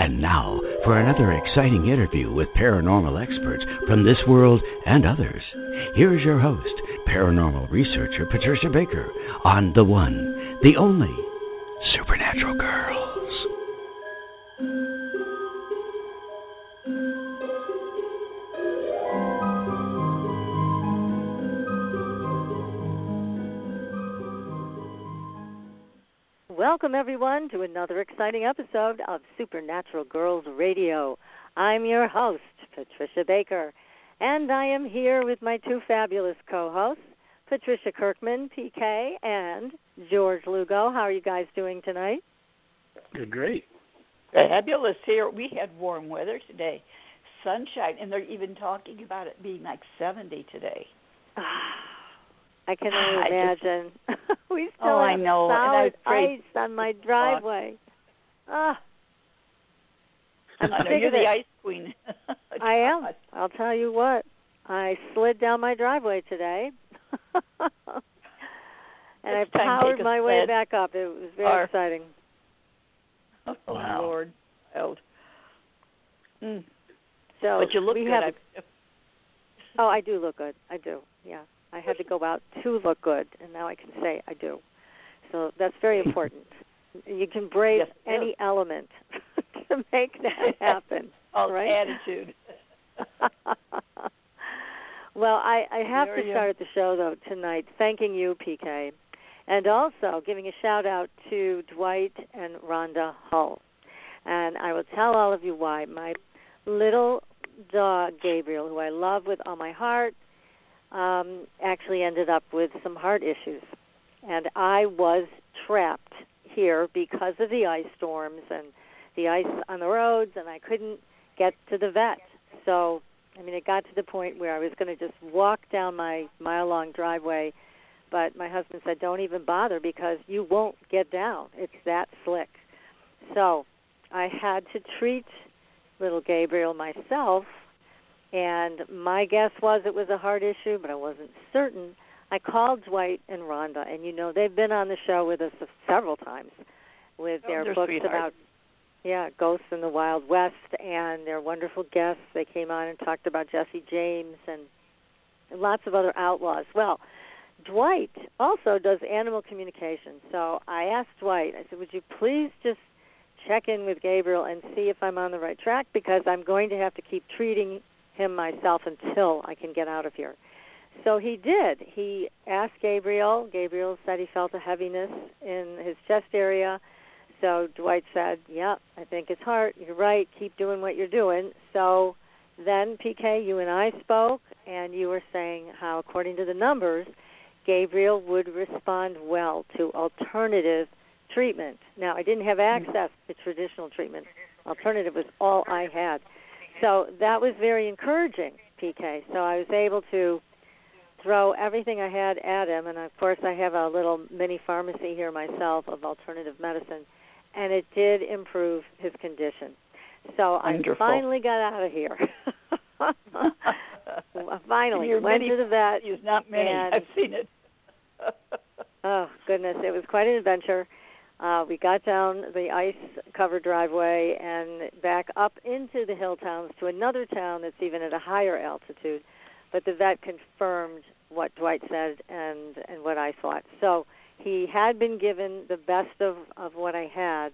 And now for another exciting interview with paranormal experts from this world and others. Here's your host, paranormal researcher Patricia Baker, on the one, the only Supernatural Girls. Welcome, everyone, to another exciting episode of Supernatural Girls Radio. I'm your host, Patricia Baker, and I am here with my two fabulous co hosts, Patricia Kirkman, PK, and George Lugo. How are you guys doing tonight? Good, great. Fabulous here. We had warm weather today, sunshine, and they're even talking about it being like 70 today. Ah, I can only I just- imagine. we still Oh, I have know, and I solid prayed ice on my driveway. Ah, I'm I know you're the ice queen. I am. I'll tell you what. I slid down my driveway today. and I Next powered take a my way back up. It was very Or- exciting. Oh Wow. Lord, child. Mm. So but you look we good. have I- Oh, I do look good. I do. Yeah. I had to go out to look good and now I can say I do. So that's very important. You can brave Yes, any element to make that happen. all right? attitude. well, I, I have There to you- start the show though tonight thanking you, PK, and also giving a shout out to Dwight and Rhonda Hull. And I will tell all of you why. My little dog Gabriel, who I love with all my heart, um, actually ended up with some heart issues, and I was trapped here because of the ice storms and the ice on the roads, and I couldn't get to the vet. So, I mean, it got to the point where I was going to just walk down my mile long driveway, but my husband said, Don't even bother because you won't get down. It's that slick. So, I had to treat little Gabriel myself, and my guess was it was a heart issue, but I wasn't certain. I called Dwight and Rhonda, and you know, they've been on the show with us several times with Oh, their books sweethearts. about yeah, Ghosts in the Wild West, and they're wonderful guests. They came on and talked about Jesse James and lots of other outlaws. Well, Dwight also does animal communication. So I asked Dwight, I said, Would you please just check in with Gabriel and see if I'm on the right track because I'm going to have to keep treating him myself until I can get out of here. So he did. He asked Gabriel. Gabriel said he felt a heaviness in his chest area. So Dwight said, "Yeah, I think it's heart. You're right. Keep doing what you're doing." So then PK, you and I spoke, and you were saying how, according to the numbers, Gabriel would respond well to alternative treatment. Now, I didn't have mm-hmm. access to traditional treatment. Alternative was all I had. So that was very encouraging, PK. So I was able to throw everything I had at him, and of course, I have a little mini pharmacy here myself of alternative medicine, and it did improve his condition. So I finally got out of here. finally Your went many to the vet. It's not many. I've seen it. Oh goodness, it was quite an adventure. Uh, we got down the ice-covered driveway and back up into the hill towns to another town that's even at a higher altitude. But the vet confirmed what Dwight said and and what I thought. So he had been given the best of of what I had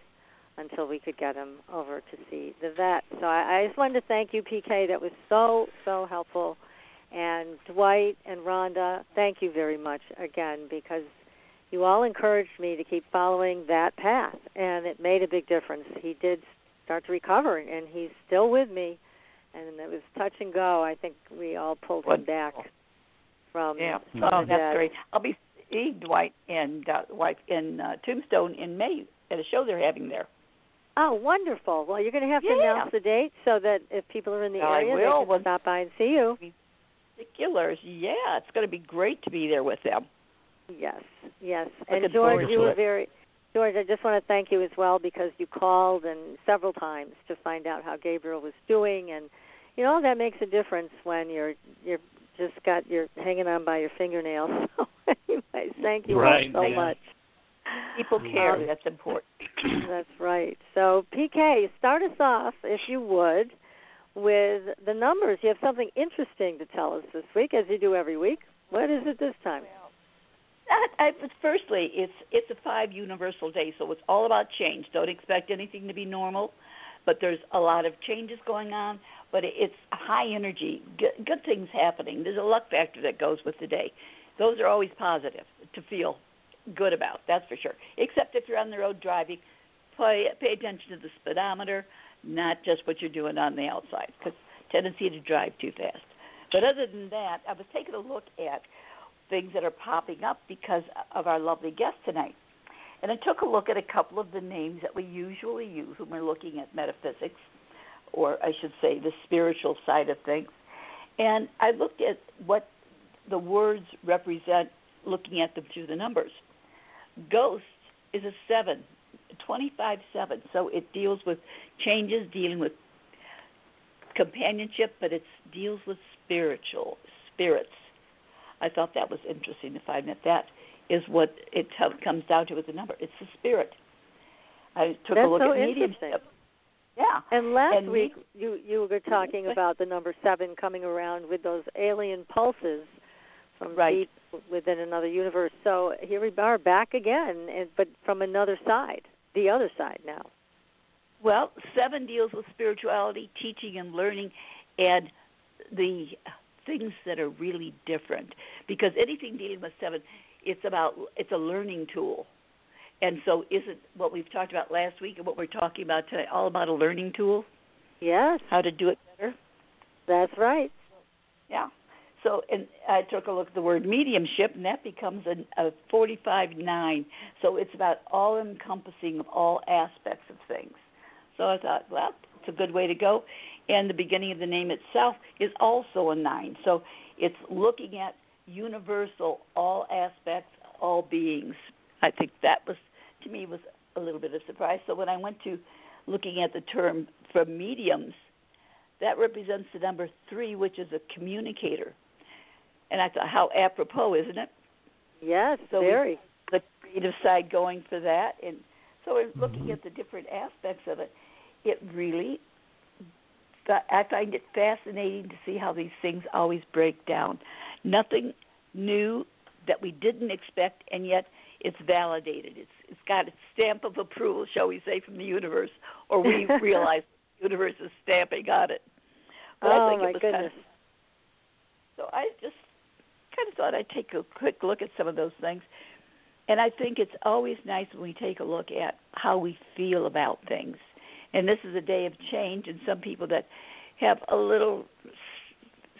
until we could get him over to see the vet. So I, I just wanted to thank you, PK. That was so so helpful. And Dwight and Rhonda, thank you very much again because you all encouraged me to keep following that path, and it made a big difference. He did start to recover, and he's still with me. And it was touch and go. I think we all pulled him back Wonderful. from Yeah. Oh, that's great. I'll be seeing Dwight and uh, wife in uh, Tombstone in May at a show they're having there. Oh, wonderful! Well, you're going to have to Yeah. announce the date so that if people are in the I area, will. they can stop by and see you. particulars, yeah, it's going to be great to be there with them. Yes, yes. Looking and George, you were it. very George, I just want to thank you as well because you called and several times to find out how Gabriel was doing and you know that makes a difference when you're you're just got you're hanging on by your fingernails. So anyways, thank you Right, all so yeah. much. People care. Um, That's important. That's right. So PK, start us off if you would with the numbers. You have something interesting to tell us this week, as you do every week. What is it this time? That, I, firstly, it's it's a five universal day, so it's all about change. Don't expect anything to be normal, but there's a lot of changes going on. But it's high energy, good, good things happening. There's a luck factor that goes with the day. Those are always positive to feel good about. That's for sure. Except if you're on the road driving, pay pay attention to the speedometer, not just what you're doing on the outside, because tendency to drive too fast. But other than that, I was taking a look at things that are popping up because of our lovely guest tonight. And I took a look at a couple of the names that we usually use when we're looking at metaphysics, or I should say the spiritual side of things. And I looked at what the words represent looking at them through the numbers. Ghost is a 7, 25 7. So it deals with changes, dealing with companionship, but it deals with spiritual spirits. I thought that was interesting to find that that is what it t- comes down to with the number. It's the spirit. I took That's a look so at mediumship. Yeah. And last And week you you were talking about the number seven coming around with those alien pulses from Right. deep within another universe. So here we are back again, and, but from another side, the other side now. Well, seven deals with spirituality, teaching and learning, and the things that are really different. Because anything dealing with seven, it's about it's a learning tool. And so, isn't what we've talked about last week and what we're talking about today all about a learning tool? Yes, How to do it better? that's right. Yeah. So, and I took a look at the word mediumship, and that becomes a, a 45-9. So it's about all encompassing of all aspects of things. So I thought, well, it's a good way to go. And the beginning of the name itself is also a nine. So it's looking at universal, all aspects, all beings. I think that was, to me, was a little bit of surprise. So when I went to looking at the term for mediums, that represents the number three, which is a communicator. And I thought, how apropos, isn't it? Yes, So very. The creative side going for that, and so we're Mm-hmm. looking at the different aspects of it. It really, I find it fascinating to see how these things always break down. Nothing new that we didn't expect, and yet it's validated. It's it's got its stamp of approval, shall we say, from the universe, or we realize the universe is stamping on it. But I oh think my it was goodness. Kind of, so I just kind of thought I'd take a quick look at some of those things. And I think it's always nice when we take a look at how we feel about things. And this is a day of change, and some people that have a little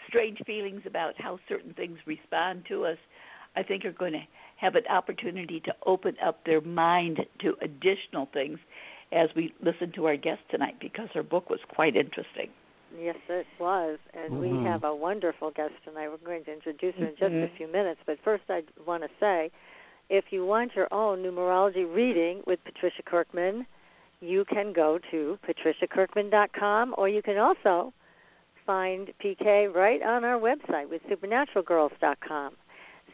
strange feelings about how certain things respond to us, I think are going to have an opportunity to open up their mind to additional things as we listen to our guest tonight because her book was quite interesting. Yes, it was. And we Mhm. have a wonderful guest tonight. We're going to introduce her in just a Mhm. few minutes. But first, I want to say if you want your own numerology reading with Patricia Kirkman, you can go to patriciakirkman.com or you can also find PK right on our website with supernaturalgirls.com.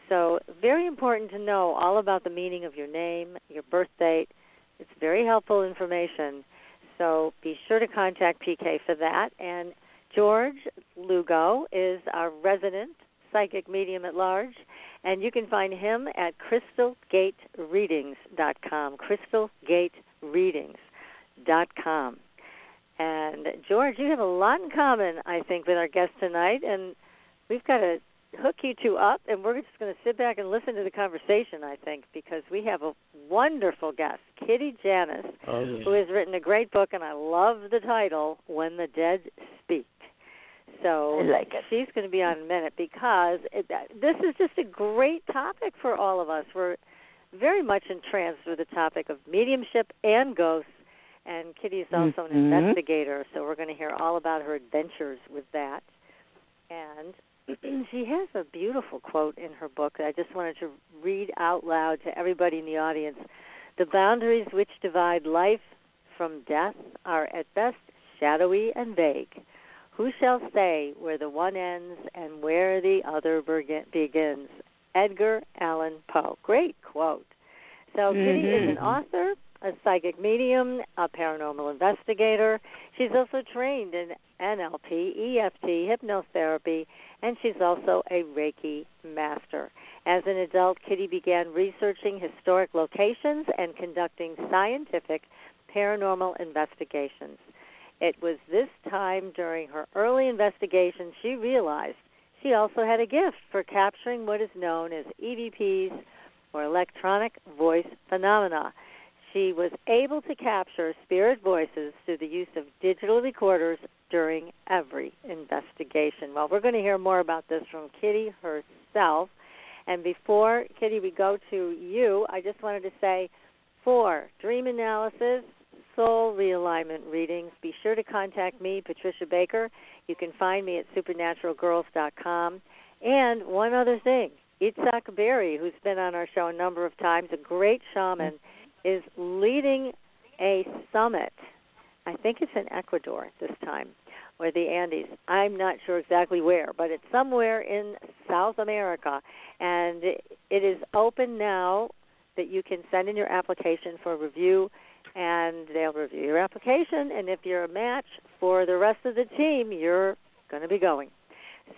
So, very important to know all about the meaning of your name, your birth date. It's very helpful information. So, be sure to contact PK for that. And George Lugo is our resident psychic medium at large, and you can find him at crystalgatereadings.com. Crystalgatereadings.com. And George, you have a lot in common, I think, with our guest tonight, and we've got to hook you two up, and we're just going to sit back and listen to the conversation, I think, because we have a wonderful guest, Kitty Janusz, Oh, yeah. who has written a great book, and I love the title, When the Dead Speak. So I like it. she's going to be on in a minute because it, uh, this is just a great topic for all of us. We're very much entranced with the topic of mediumship and ghosts, and Kitty is also an Mhm. investigator, so we're going to hear all about her adventures with that. And she has a beautiful quote in her book that I just wanted to read out loud to everybody in the audience. The boundaries which divide life from death are at best shadowy and vague. Who shall say where the one ends and where the other begins? Edgar Allan Poe. Great quote. So mm-hmm. Kitty is an author, a psychic medium, a paranormal investigator. She's also trained in NLP, EFT, hypnotherapy, and she's also a Reiki master. As an adult, Kitty began researching historic locations and conducting scientific paranormal investigations. It was this time during her early investigation she realized she also had a gift for capturing what is known as EVPs or electronic voice phenomena. She was able to capture spirit voices through the use of digital recorders during every investigation. Well, we're going to hear more about this from Kitty herself. And before, Kitty, we go to you, I just wanted to say for dream analysis, soul realignment readings, be sure to contact me, Patricia Baker. You can find me at supernaturalgirls.com. And one other thing, Itzhak Beery, who's been on our show a number of times, a great shaman, is leading a summit. I think it's in Ecuador this time, or the Andes. I'm not sure exactly where, but it's somewhere in South America. And it is open now that you can send in your application for review and they'll review your application. And if you're a match for the rest of the team, you're going to be going.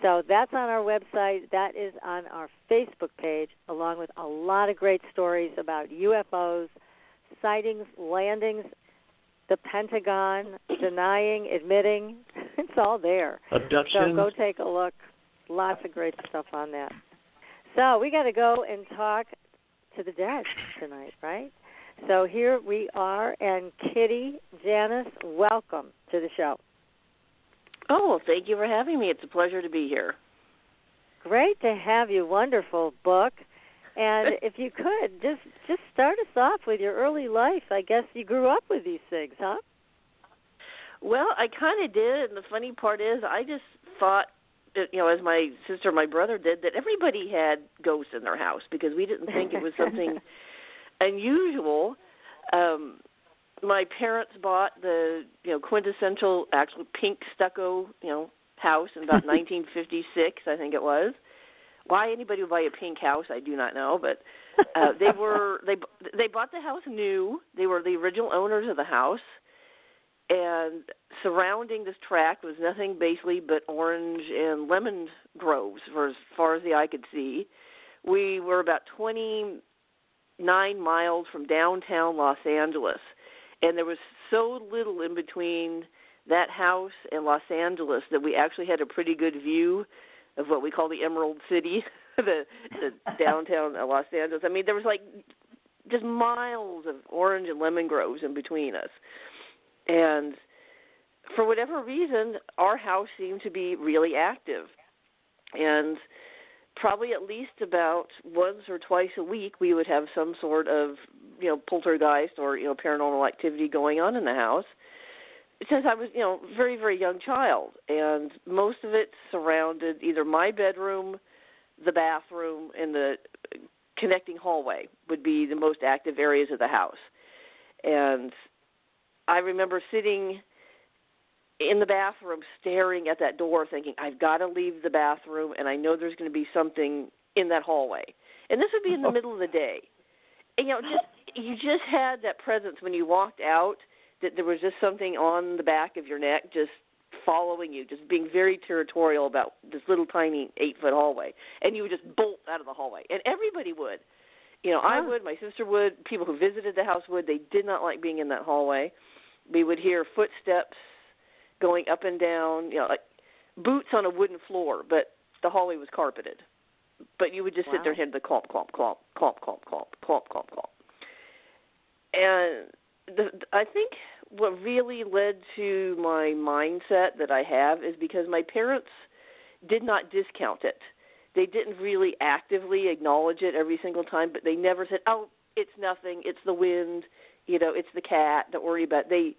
So that's on our website. That is on our Facebook page, along with a lot of great stories about UFOs, sightings, landings, the Pentagon, denying, admitting. It's all there. Abduction. So go take a look. Lots of great stuff on that. So we got to go and talk to the dead tonight, right? So here we are, and Kitty, Janusz, welcome to the show. Oh, well, thank you for having me. It's a pleasure to be here. Great to have you. Wonderful book. And if you could just just start us off with your early life. I guess you grew up with these things, huh? Well, I kind of did, and the funny part is, I just thought, you know, as my sister, and my brother did, that everybody had ghosts in their house because we didn't think it was something unusual. Um, my parents bought the you know quintessential actual pink stucco you know house in about 1956 I think it was. Why anybody would buy a pink house I do not know, but uh, they were they they bought the house new. They were the original owners of the house, and surrounding this tract was nothing basically but orange and lemon groves for as far as the eye could see. We were about 20 nine miles from downtown Los Angeles, and there was so little in between that house and Los Angeles that we actually had a pretty good view of what we call the Emerald City, the, the downtown Los Angeles. I mean, there was like just miles of orange and lemon groves in between us, and for whatever reason, our house seemed to be really active, and probably at least about once or twice a week we would have some sort of you know poltergeist or you know paranormal activity going on in the house since I was you know very very young child and most of it surrounded either my bedroom the bathroom and the connecting hallway would be the most active areas of the house and I remember sitting in the bathroom staring at that door thinking I've got to leave the bathroom and I know there's going to be something in that hallway. And this would be in the middle of the day. And you know just you just had that presence when you walked out that there was just something on the back of your neck just following you, just being very territorial about this little tiny 8-foot hallway. And you would just bolt out of the hallway. And everybody would. You know, I would, my sister would, people who visited the house would. They did not like being in that hallway. We would hear footsteps going up and down, you know, like boots on a wooden floor, but the hallway was carpeted. But you would just wow. sit there and hear the clomp, clomp, clomp, clomp, clomp, clomp, clomp, clomp, clomp. And the, I think what really led to my mindset that I have is because my parents did not discount it. They didn't really actively acknowledge it every single time, but they never said, "Oh, it's nothing. It's the wind. You know, it's the cat. Don't worry about." It. They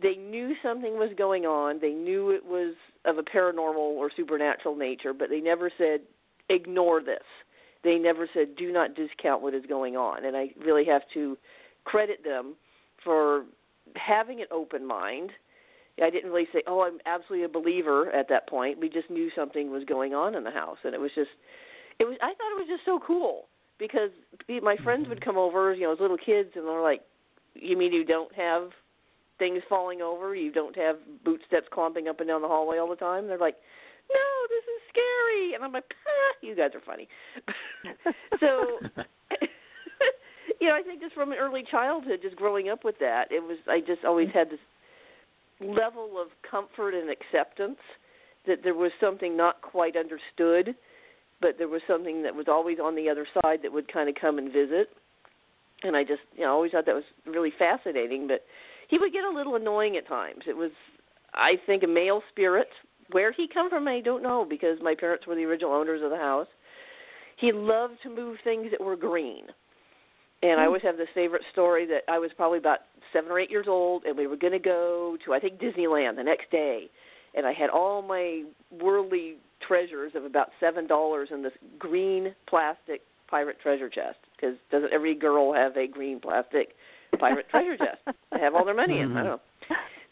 they knew something was going on. They knew it was of a paranormal or supernatural nature, but they never said ignore this. They never said do not discount what is going on. And I really have to credit them for having an open mind. I didn't really say, "Oh, I'm absolutely a believer" at that point. We just knew something was going on in the house, and it was just, it was. I thought it was just so cool because my friends would come over, you know, as little kids, and they're like, "You mean you don't have things falling over? You don't have boot steps clomping up and down the hallway all the time?" They're like, "No, this is scary," and I'm like, ah, "You guys are funny." so you know, I think just from an early childhood, just growing up with that, it was I just always mm-hmm. had this level of comfort and acceptance that there was something not quite understood, but there was something that was always on the other side that would kind of come and visit. And I just, you know, always thought that was really fascinating. But he would get a little annoying at times. It was, I think, a male spirit. Where he come from, I don't know, because my parents were the original owners of the house. He loved to move things that were green and I hmm. always have this favorite story that I was probably about seven or eight years old, and we were going to go to I think Disneyland the next day, and I had all my worldly treasures of about seven dollars in this green plastic pirate treasure chest. Because doesn't every girl have a green plastic pirate treasure chest? They have all their money in. I don't know.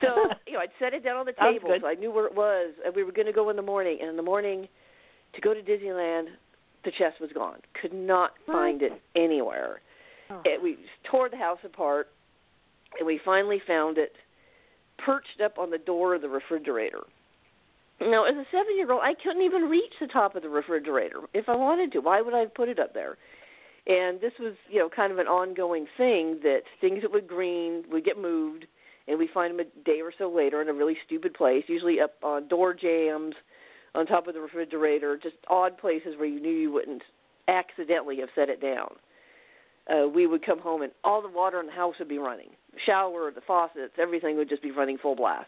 So you know, I'd set it down on the table, so I knew where it was, and we were going to go in the morning. And in the morning, to go to Disneyland, the chest was gone. Could not find it anywhere Oh. It, we tore the house apart, and we finally found it perched up on the door of the refrigerator. Now, as a seven-year-old, I couldn't even reach the top of the refrigerator if I wanted to. Why would I put it up there? And this was, you know, kind of an ongoing thing that things that would green would get moved, and we find them a day or so later in a really stupid place, usually up on door jams, on top of the refrigerator, just odd places where you knew you wouldn't accidentally have set it down uh, we would come home and all the water in the house would be running. The shower, the faucets, everything would just be running full blast.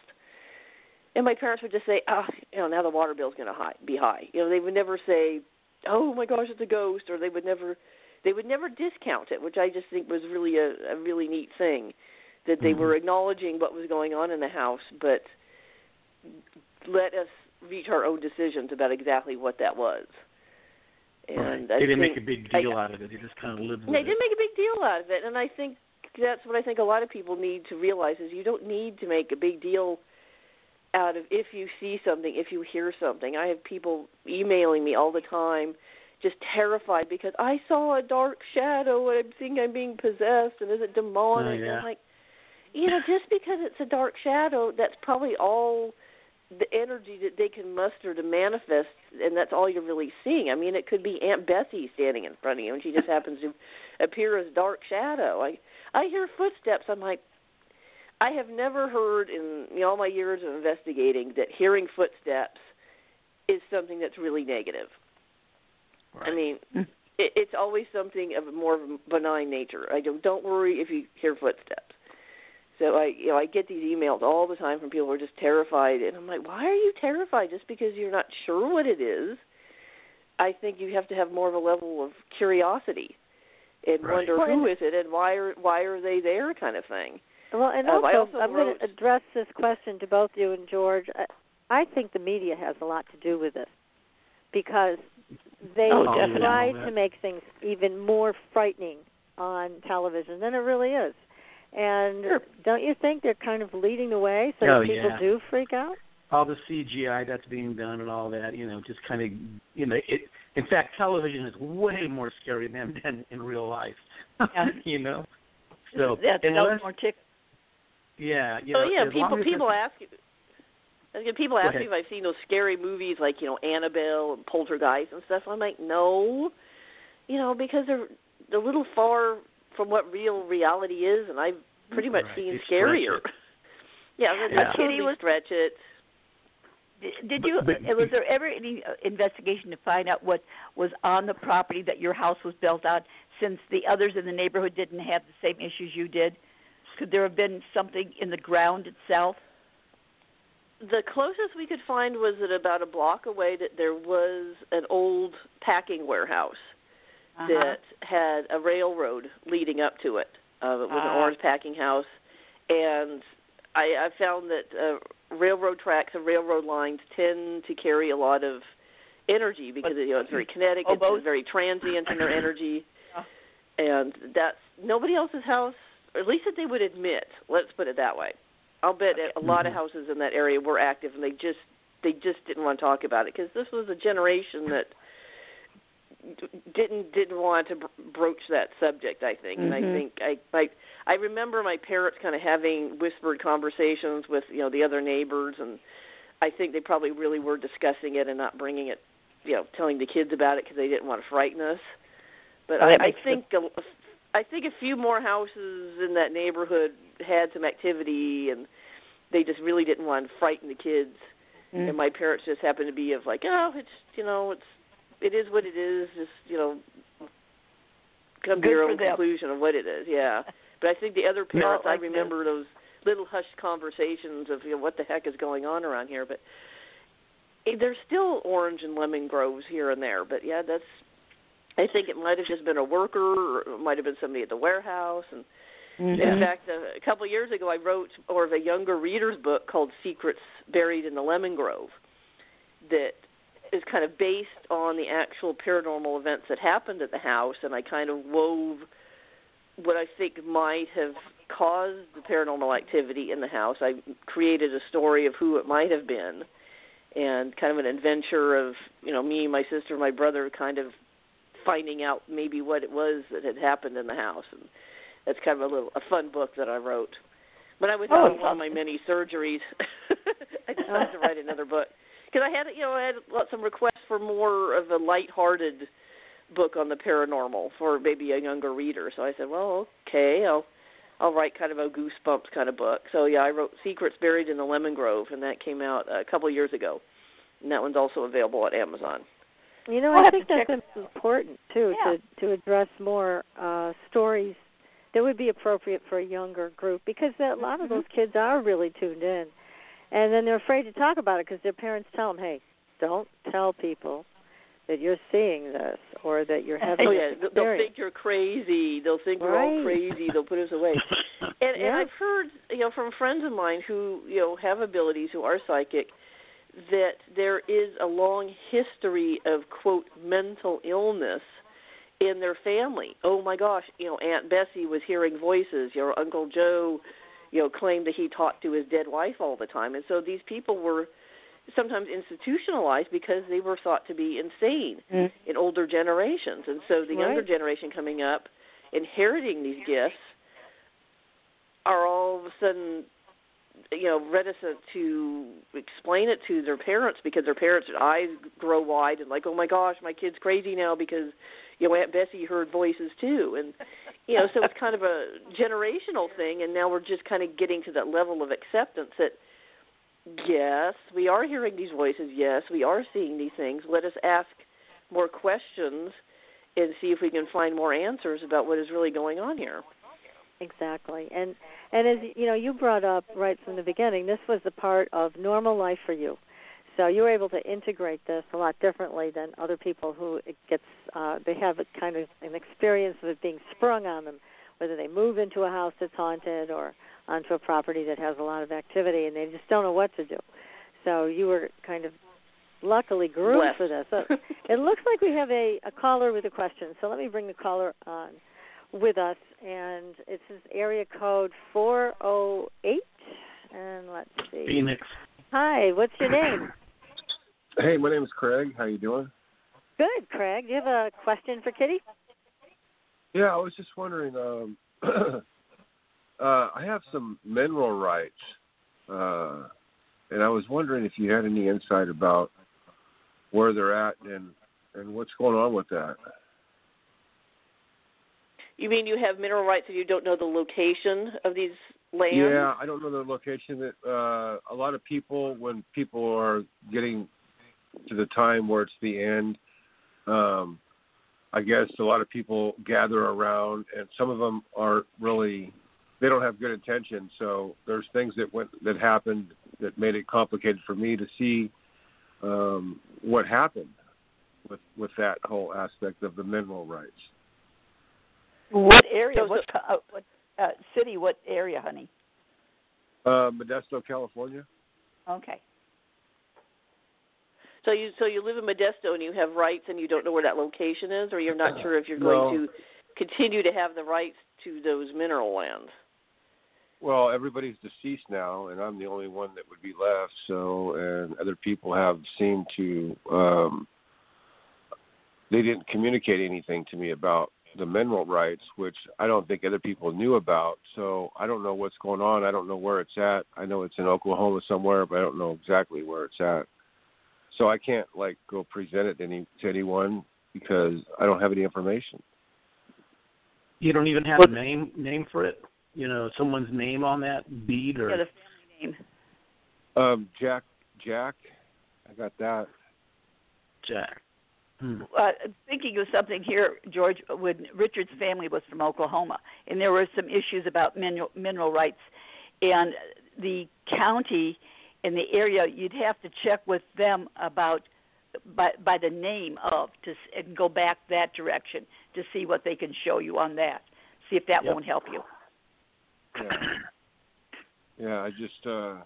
And my parents would just say, "Ah, oh, you know, now the water bill's going to high, be high." You know, they would never say, "Oh my gosh, it's a ghost," or they would never, they would never discount it, which I just think was really a, a really neat thing, that they mm-hmm. were acknowledging what was going on in the house, but let us reach our own decisions about exactly what that was. And right. they didn't make a big deal I, out of it. They just kind of lived with they it. They didn't make a big deal out of it, and I think that's what I think a lot of people need to realize is you don't need to make a big deal out of if you see something, if you hear something. I have people emailing me all the time just terrified because I saw a dark shadow and I think I'm being possessed and is it oh, demonic? Oh, yeah. And I'm like, you know, just because it's a dark shadow, that's probably all the energy that they can muster to manifest, and that's all you're really seeing. I mean, it could be Aunt Bessie standing in front of you, and she just happens to appear as dark shadow. I I hear footsteps. I'm like, I have never heard in you know, all my years of investigating that hearing footsteps is something that's really negative. Right. I mean, hmm. it, it's always something of a more benign nature. I don't don't worry if you hear footsteps. So I, you know, I get these emails all the time from people who are just terrified, and I'm like, why are you terrified? Just because you're not sure what it is? I think you have to have more of a level of curiosity and right. wonder who is it and why are why are they there, kind of thing. Well, and um, also, also I'm wrote, going to address this question to both you and George. I think the media has a lot to do with this because they oh, try to make things even more frightening on television than it really is. And sure. don't you think they're kind of leading the way so oh, that people yeah. do freak out? All the CGI that's being done and all that, you know, just kind of, you know, it. In fact, television is way more scary than than in real life. Yeah. you know. So that's unless, more tick. Yeah. You oh know, yeah, people people ask you. People ask me if I've seen those scary movies like you know Annabelle and Poltergeist and stuff. I'm like, no, you know, because they're they're a little far from what real reality is, and I've pretty much right. seen They scarier. yeah, they yeah. totally was stretch it. Did, did you? But, but, was there ever any uh, investigation to find out what was on the property that your house was built on? Since the others in the neighborhood didn't have the same issues you did, could there have been something in the ground itself? The closest we could find was that about a block away that there was an old packing warehouse uh-huh. that had a railroad leading up to it. Uh, it was uh an orange packing house, and I, I found that uh, railroad tracks and railroad lines tend to carry a lot of energy because you know it's very kinetic, Oh, it's both? very transient in their energy, and that's nobody else's house, or at least that they would admit. Let's put it that way. I'll bet a lot of houses in that area were active, and they just they just didn't want to talk about it because this was a generation that didn't didn't want to broach that subject. I think, and I Mhm. think I I I remember my parents kind of having whispered conversations with you know the other neighbors, and I think they probably really were discussing it and not bringing it, you know, telling the kids about it because they didn't want to frighten us. But I, I think a, I think a few more houses in that neighborhood had some activity, and they just really didn't want to frighten the kids. Mm. And my parents just happened to be of like, oh, it's you know, it's it is what it is. Just you know, come to your own them. conclusion of what it is. Yeah. But I think the other No, parents, I like this. remember those little hushed conversations of you know what the heck is going on around here. But there's still orange and lemon groves here and there. But yeah, that's. I think it might have just been a worker, or it might have been somebody at the warehouse, and Mhm. in fact, a, a couple of years ago, I wrote more of a younger reader's book called Secrets Buried in the Lemon Grove that is kind of based on the actual paranormal events that happened at the house, and I kind of wove what I think might have caused the paranormal activity in the house. I created a story of who it might have been, and kind of an adventure of you know me, my sister, my brother, kind of finding out maybe what it was that had happened in the house, and that's kind of a little a fun book that I wrote. When I was Oh, having one of my many surgeries, I decided to write another book because I had you know I had lots some requests for more of a light-hearted book on the paranormal for maybe a younger reader. So I said, well, okay, I'll I'll write kind of a goosebumps kind of book. So yeah, I wrote Secrets Buried in the Lemon Grove, and that came out a couple of years ago. And that one's also available at Amazon. You know, I'll I think that's important too Yeah. to to address more uh stories that would be appropriate for a younger group because a lot of Mhm. those kids are really tuned in, and then they're afraid to talk about it because their parents tell them, "Hey, don't tell people that you're seeing this or that you're having Oh this yeah, they'll- they'll think you're crazy. They'll think we're all crazy. They'll put us away. And and I've heard, you know, from friends of mine who, you know, have abilities who are psychic that there is a long history of quote mental illness in their family. Oh my gosh, you know, Aunt Bessie was hearing voices, Your Uncle Joe, you know, claimed that he talked to his dead wife all the time. And so these people were sometimes institutionalized because they were thought to be insane Mm. in older generations. And so the younger generation coming up inheriting these gifts are all of a sudden you know reticent to explain it to their parents because their parents' eyes grow wide and like oh my gosh my kid's crazy now because you know aunt bessie heard voices too and you know so it's kind of a generational thing and now we're just kind of getting to that level of acceptance that yes we are hearing these voices yes we are seeing these things let us ask more questions and see if we can find more answers about what is really going on here Exactly. And and as you know, you brought up right from the beginning, this was the part of normal life for you. So you were able to integrate this a lot differently than other people who it gets uh they have a kind of an experience of it being sprung on them, whether they move into a house that's haunted or onto a property that has a lot of activity and they just don't know what to do. So you were kind of luckily groomed Blessed. for this. So it looks like we have a, a caller with a question. So let me bring the caller on with us, and it's this area code 408. And let's see. Phoenix. Hi, what's your name? Hey, my name is Craig. How you doing? Good, Craig. Do you have a question for Kitty? Yeah, I was just wondering. Um, uh, I have some mineral rights, uh, and I was wondering if you had any insight about where they're at and and what's going on with that. You mean you have mineral rights and you don't know the location of these lands? Yeah, I don't know the location. That uh, a lot of people, when people are getting to the time where it's the end, um, I guess a lot of people gather around, and some of them aren't really they don't have good intention. So there's things that went that happened that made it complicated for me to see um, what happened with with that whole aspect of the mineral rights. What area? What co- uh, what uh, city? What area, honey? Uh, Modesto, California. Okay. So you so you live in Modesto and you have rights and you don't know where that location is, or you're not sure if you're going No. to continue to have the rights to those mineral lands. Well, everybody's deceased now, and I'm the only one that would be left. So, and other people have seemed to. um They didn't communicate anything to me about the mineral rights, which I don't think other people knew about. So I don't know what's going on. I don't know where it's at. I know it's in Oklahoma somewhere, but I don't know exactly where it's at. So I can't like go present it to any to anyone because I don't have any information. You don't even have What- a name name for it. You know, someone's name on that bead or Yeah, the family name. Um, Jack, Jack, I got that. Jack. Hmm. uh, thinking of something here, George. When Richard's family was from Oklahoma, and there were some issues about mineral mineral rights, and the county in the area, you'd have to check with them about by by the name of to s- and go back that direction to see what they can show you on that. See if that Yep. won't help you. Yeah, yeah. I just, uh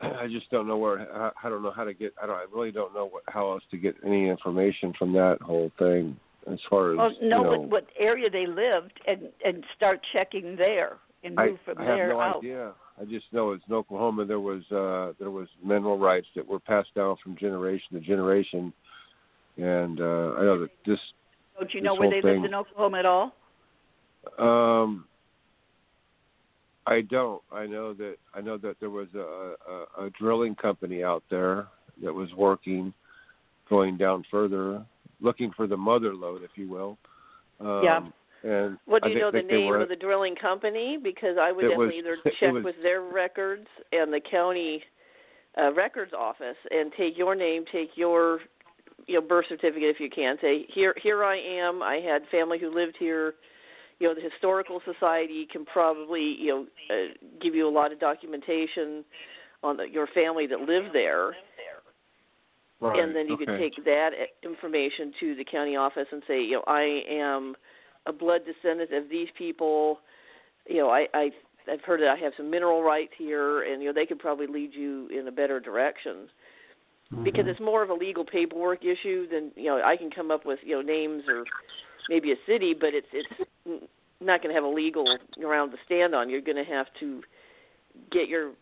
I just don't know where. I, I don't know how to get. I don't. I really don't know what how else to get any information from that whole thing. As far as Well, you know what, what area they lived and and start checking there and I, move from I have there no out. idea. I just know it's in Oklahoma. There was uh there was mineral rights that were passed down from generation to generation, and uh I know that this Don't you know where they thing- lived in Oklahoma at all? Um, I don't. I know that I know that there was a, a, a drilling company out there that was working, going down further, looking for the mother lode, if you will. Um, Yeah. And What do you know the name were- of the drilling company? Because I would It definitely was- either check was- with their records and the county uh, records office and take your name, take your you know birth certificate if you can. Say here here I am. I had family who lived here. You know the historical society can probably you know uh, give you a lot of documentation on the, your family that lived there. Right, and then you okay. could take that information to the county office and say, you know, I am a blood descendant of these people. You know, I, I I've heard that I have some mineral rights here, and you know they could probably lead you in a better direction mm-hmm. because it's more of a legal paperwork issue than you know I can come up with you know names or maybe a city, but it's it's not going to have a legal ground to stand on. You're going to have to get your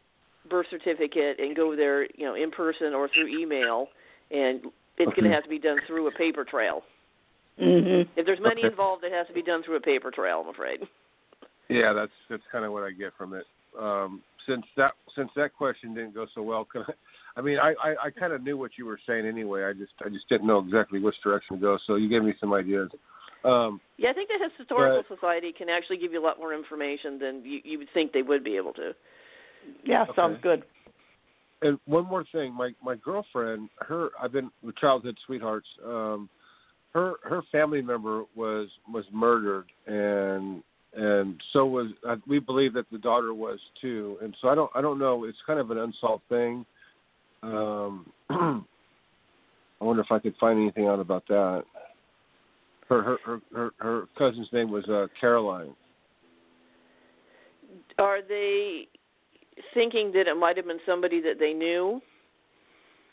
birth certificate and go there, you know, in person or through email, and it's going to have to be done through a paper trail. Mm-hmm. If there's money Okay. involved, it has to be done through a paper trail. I'm afraid. Yeah, that's that's kind of what I get from it. Um, since that since that question didn't go so well, can I? I mean, I I, I kind of knew what you were saying anyway. I just I just didn't know exactly which direction to go. So you gave me some ideas. Um, Yeah, I think the historical society can actually give you a lot more information than you, you would think they would be able to. Yeah, sounds good. and one more thing, my my girlfriend, her I've been with childhood sweethearts. Um, her her family member was was murdered, and and so was we believe that the daughter was too. And so I don't I don't know. It's kind of an unsolved thing. Um, I wonder if I could find anything out about that. Her her her her, her cousin's name was uh, Caroline. Are they thinking that it might have been somebody that they knew?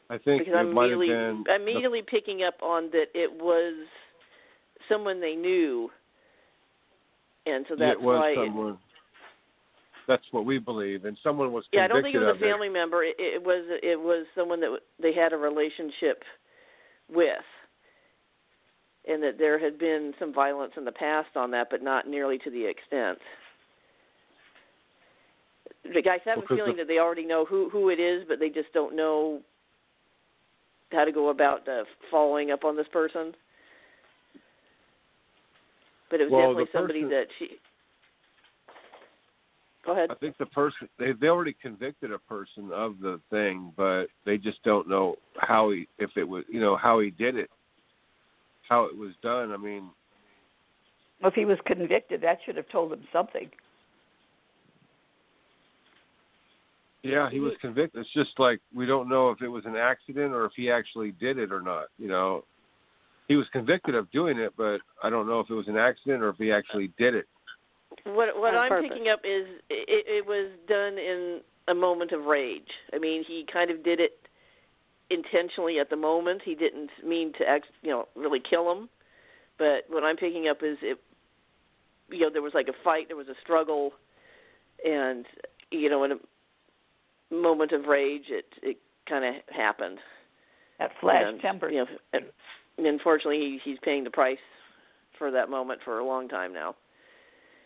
I think because it I'm immediately been. I'm picking up on that it was someone they knew, and so that's it was why. someone. That's what we believe, and someone was yeah, I don't think it was a family member. It, it was it was someone that they had a relationship with, and that there had been some violence in the past on that, but not nearly to the extent. The guys have a feeling the- that they already know who who it is, but they just don't know how to go about uh, following up on this person. But it was Well, definitely somebody person- that she. Go ahead. I think the person they they already convicted a person of the thing, but they just don't know how he if it was you know how he did it, how it was done. I mean, Well, if he was convicted, that should have told him something. Yeah, he was convicted. It's just like we don't know if it was an accident or if he actually did it or not. You know, he was convicted of doing it, but I don't know if it was an accident or if he actually did it. What what on I'm purpose. picking up is it, it was done in a moment of rage. I mean, he kind of did it intentionally at the moment. He didn't mean to ex, you know, really kill him. But what I'm picking up is it you know, there was like a fight, there was a struggle and you know, in a moment of rage it it kind of happened. That flash and, temper. You know, and unfortunately he, he's paying the price for that moment for a long time now.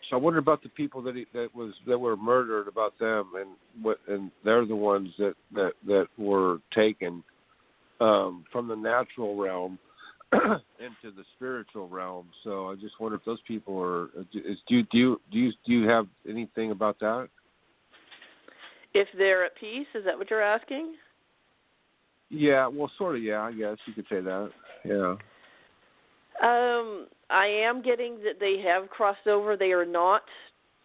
So I wonder about the people that he, that was that were murdered about them and what and they're the ones that that that were taken um from the natural realm into the spiritual realm. So I just wonder if those people are is do you, do you do you do you have anything about that? If they're at peace, is that what you're asking? Yeah, well sort of yeah, I guess you could say that. Yeah. Um, I am getting that they have crossed over. They are not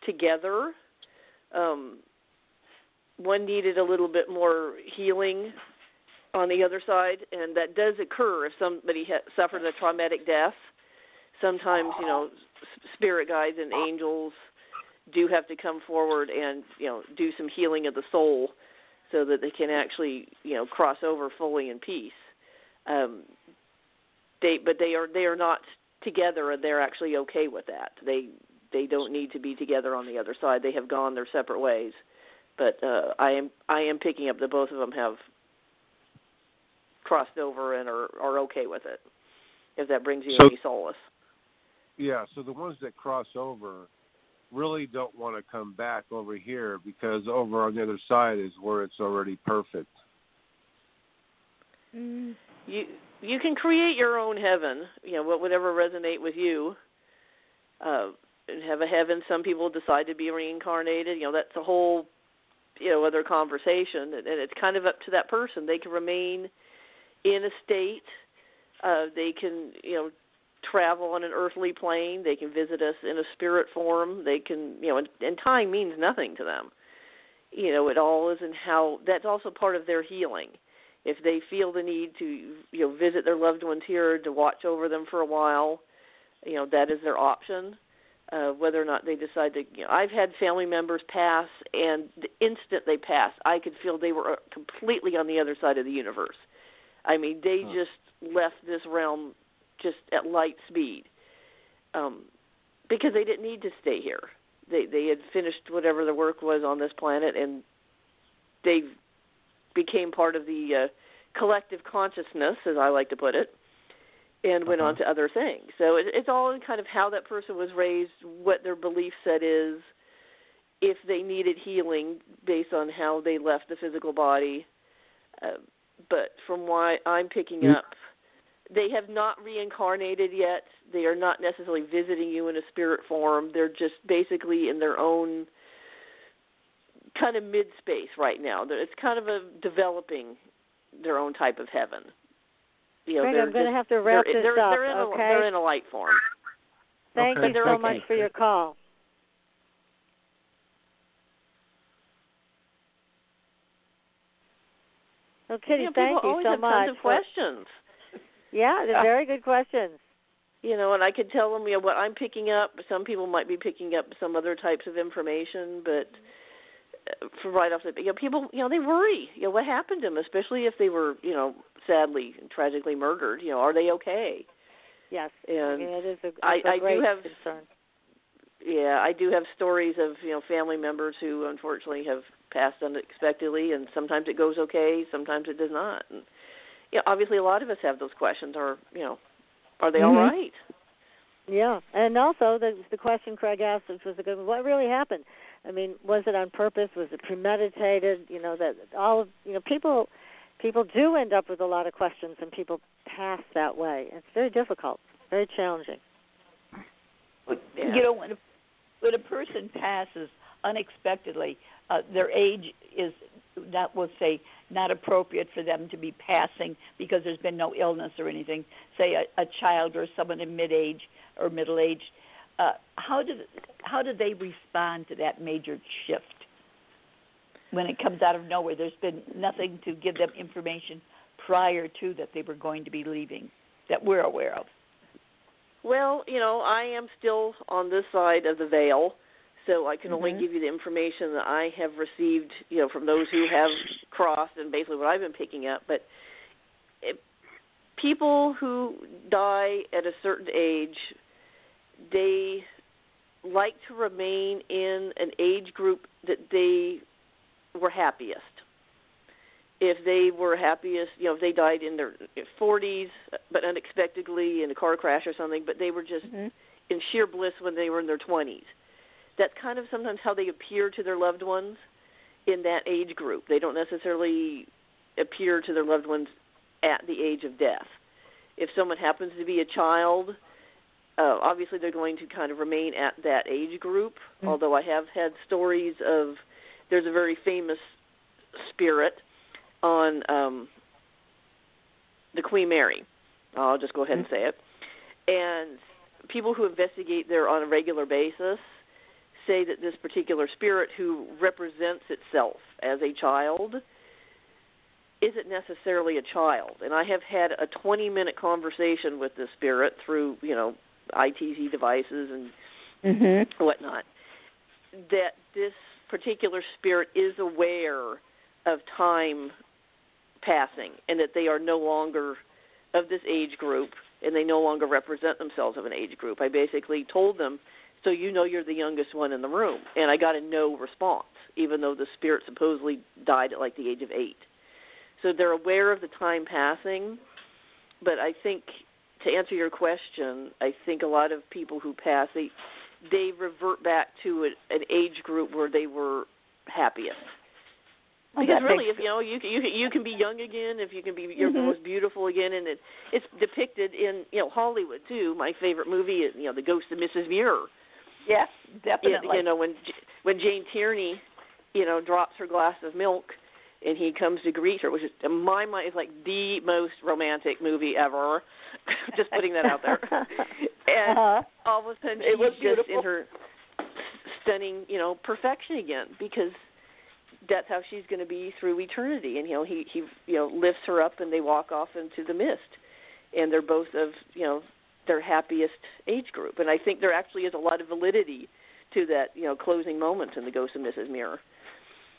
together. Um, one needed a little bit more healing on the other side, and that does occur if somebody ha- suffered a traumatic death. Sometimes, you know, spirit guides and angels do have to come forward and you know do some healing of the soul, so that they can actually you know cross over fully in peace. Um, they but they are they are not together and they're actually okay with that. They they don't need to be together on the other side. They have gone their separate ways. But uh I am I am picking up that both of them have crossed over and are are okay with it. If that brings you So- any solace. Yeah, so the ones that cross over really don't want to come back over here because over on the other side is where it's already perfect. Mm. You you can create your own heaven, you know, what whatever resonate with you. Uh and have a heaven. Some people decide to be reincarnated. You know, that's a whole you know, other conversation and, and it's kind of up to that person. They can remain in a state, uh, they can, you know, travel on an earthly plane, they can visit us in a spirit form, they can you know, and, and time means nothing to them. You know, it all is in how that's also part of their healing. If they feel the need to you know visit their loved ones here to watch over them for a while you know that is their option. Uh whether or not they decide to you know I've had family members pass and the instant they passed I could feel they were uh, completely on the other side of the universe. I mean they Huh. just left this realm just at light speed um because they didn't need to stay here they they had finished whatever the work was on this planet and they became part of the uh, collective consciousness, as I like to put it, and went on Uh-huh. to other things. So it, it's all in kind of how that person was raised, what their belief set is, if they needed healing based on how they left the physical body. Uh, but from what I'm picking Mm. up, they have not reincarnated yet. They are not necessarily visiting you in a spirit form. They're just basically in their own kind of mid space right now. It's kind of a developing their own type of heaven. You know, Greg, they're I'm going to have to wrap they're, this they're, up. they're in a, okay. They're in a light form. Thank Okay, you so thank much you. for your call. So, Kitty, you know, thank people you always so have tons of for- questions. Yeah, they're very good questions. You know, and I could tell them, you know, what I'm picking up. Some people might be picking up some other types of information, but uh, for right off the, you know, people, you know, they worry. You know, what happened to them, especially if they were, you know, sadly and tragically murdered. You know, are they okay? Yes, And I mean, it is a, it's I- a I do great have- concern. Yeah, I do have stories of you know family members who unfortunately have passed unexpectedly, and sometimes it goes okay, sometimes it does not. And you know, obviously, a lot of us have those questions. Are you know, are they all Mhm. right? Yeah, and also the the question Craig asked, which was a good one, what really happened? I mean, was it on purpose? Was it premeditated? You know that all of you know people people do end up with a lot of questions, and people pass that way. It's very difficult, very challenging. Yeah. You know, when a, when a person passes unexpectedly, uh, their age is not, we'll say, not appropriate for them to be passing because there's been no illness or anything. Say a, a child or someone in mid age or middle age. Uh, how do how do they respond to that major shift when it comes out of nowhere? There's been nothing to give them information prior to that they were going to be leaving that we're aware of. Well, you know, I am still on this side of the veil, So I can only Mhm. give you the information that I have received, you know, from those who have crossed and basically what I've been picking up. But it, people who die at a certain age, they like to remain in an age group that they were happiest. If they were happiest, you know, if they died in their 40s, but unexpectedly in a car crash or something, but they were just Mhm. in sheer bliss when they were in their 20s. That's kind of sometimes how they appear to their loved ones in that age group. They don't necessarily appear to their loved ones at the age of death. If someone happens to be a child, uh, obviously they're going to kind of remain at that age group. Mm. Although I have had stories of there's a very famous spirit on um, the Queen Mary. I'll just go ahead and say it. And people who investigate there on a regular basis say that this particular spirit who represents itself as a child isn't necessarily a child. And I have had a 20 minute conversation with this spirit through, you know, ITC devices and Mhm. whatnot, that this particular spirit is aware of time passing and that they are no longer of this age group and they no longer represent themselves of an age group. I basically told them, so you know you're the youngest one in the room. And I got a no response, even though the spirit supposedly died at like the age of eight. So they're aware of the time passing, but I think to answer your question, I think a lot of people who pass they they revert back to a, an age group where they were happiest. Oh, Because really, if you know, you you can, you can be young again, if you can be you're Mhm. most beautiful again, and it it's depicted in you know Hollywood too. My favorite movie is you know The Ghost of Mrs. Muir. Yes, definitely. you know when when Gene Tierney, you know, drops her glass of milk, and he comes to greet her, which is in my mind is like the most romantic movie ever. just putting that out there. and Uh-huh. all of a sudden It was just in her stunning, you know, perfection again because that's how she's going to be through eternity. And you know, he he you know lifts her up, and they walk off into the mist, and they're both of you know their happiest age group. And I think there actually is a lot of validity to that you know closing moment in the Ghost of Mrs. Muir.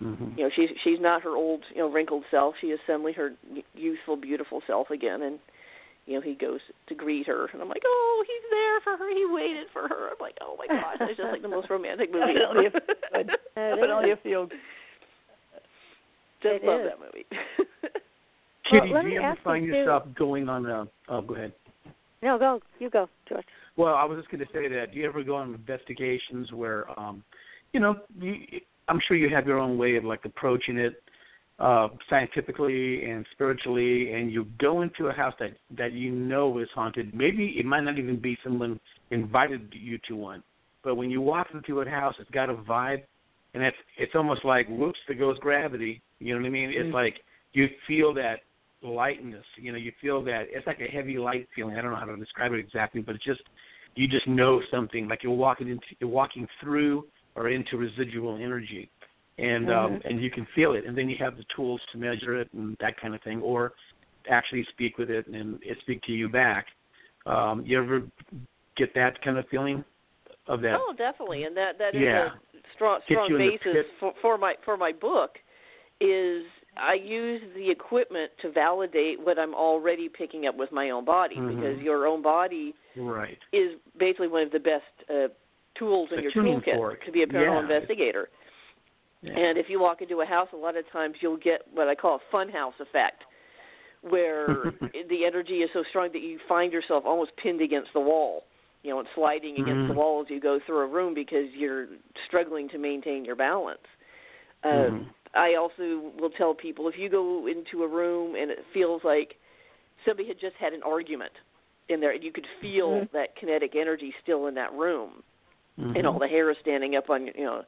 Mm-hmm. You know, she's she's not her old you know wrinkled self. She is suddenly her youthful, beautiful self again, and you know, he goes to greet her, and I'm like, oh, he's there for her. He waited for her. I'm like, oh my gosh, it's just like the most romantic movie Definitely ever. a good- It Definitely is. a feel. Just It love is. that movie. Kitty, let do me you ever ask you, find too- yourself going on a? Oh, go ahead. No, go. You go, George. Well, I was just going to say that. Do you ever go on investigations where, um, you know, you, I'm sure you have your own way of like approaching it uh, scientifically and spiritually, and you go into a house that that you know is haunted. Maybe it might not even be someone invited you to one, but when you walk into a house, it's got a vibe, and it's it's almost like whoops, there goes gravity. You know what I mean? It's Mm. like you feel that lightness. You know, you feel that it's like a heavy light feeling. I don't know how to describe it exactly, but it's just you just know something like you're walking into you're walking through or into residual energy and um Mhm. and you can feel it and then you have the tools to measure it and that kind of thing or actually speak with it and it speak to you back um you ever get that kind of feeling of that oh, definitely, and that that is Yeah. a strong strong you in the basis for, for my for my book. Is I use the equipment to validate what I'm already picking up with my own body Mhm. because your own body right is basically one of the best uh, tools in A your toolkit fork. to be a paranormal Yeah. investigator. yeah. And if you walk into a house, a lot of times you'll get what I call a fun house effect, where the energy is so strong that you find yourself almost pinned against the wall, you know, and sliding against Mhm. the wall as you go through a room because you're struggling to maintain your balance. Uh, Mhm. I also will tell people if you go into a room and it feels like somebody had just had an argument in there, and you could feel Mhm. that kinetic energy still in that room Mhm. and all the hair is standing up on you know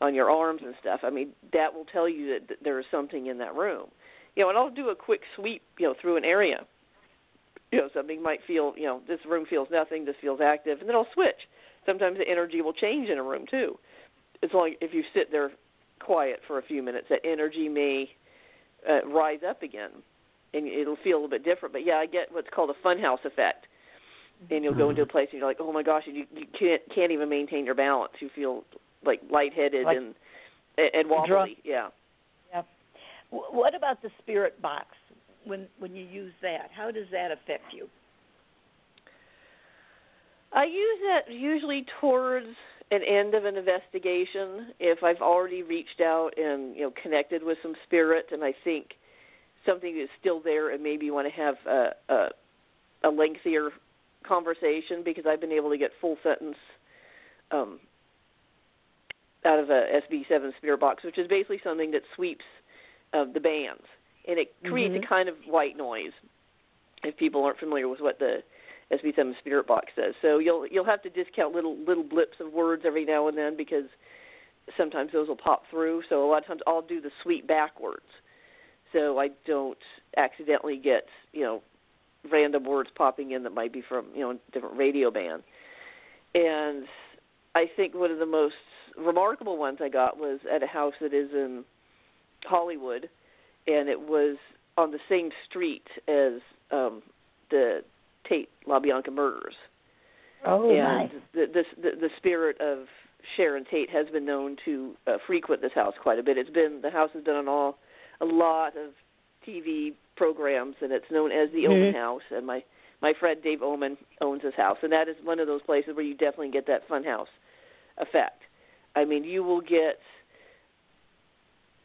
on your arms and stuff. I mean, that will tell you that, that there is something in that room. You know, and I'll do a quick sweep, you know, through an area. You know, something might feel, you know, this room feels nothing, this feels active, and then I'll switch. Sometimes the energy will change in a room too. As long if you sit there quiet for a few minutes, that energy may uh, rise up again, and it'll feel a little bit different. But yeah, I get what's called a funhouse effect and you'll go into a place and you're like, oh my gosh, and you, you can't can't even maintain your balance. You feel like lightheaded Like- and and wobbly. Drunk. Yeah. W- What about the spirit box? When when you use that, how does that affect you? I use that usually towards an end of an investigation if I've already reached out and you know connected with some spirit and I think something is still there and maybe you want to have a, a a lengthier conversation because I've been able to get full sentence um, out of a SB7 spirit box, which is basically something that sweeps uh, the bands and it creates Mhm. a kind of white noise. If people aren't familiar with what the SB7 Spirit Box does. So you'll you'll have to discount little little blips of words every now and then because sometimes those will pop through. So a lot of times I'll do the sweep backwards, so I don't accidentally get you know random words popping in that might be from you know a different radio band. And I think one of the most remarkable ones I got was at a house that is in Hollywood, and it was on the same street as um the Tate LaBianca murders. Oh, and the, the the the spirit of Sharon Tate has been known to uh, frequent this house quite a bit. It's been the house has been on all a lot of TV programs, and it's known as the Oman Mhm. House. And my my friend Dave Oman owns this house, and that is one of those places where you definitely get that funhouse effect. I mean, you will get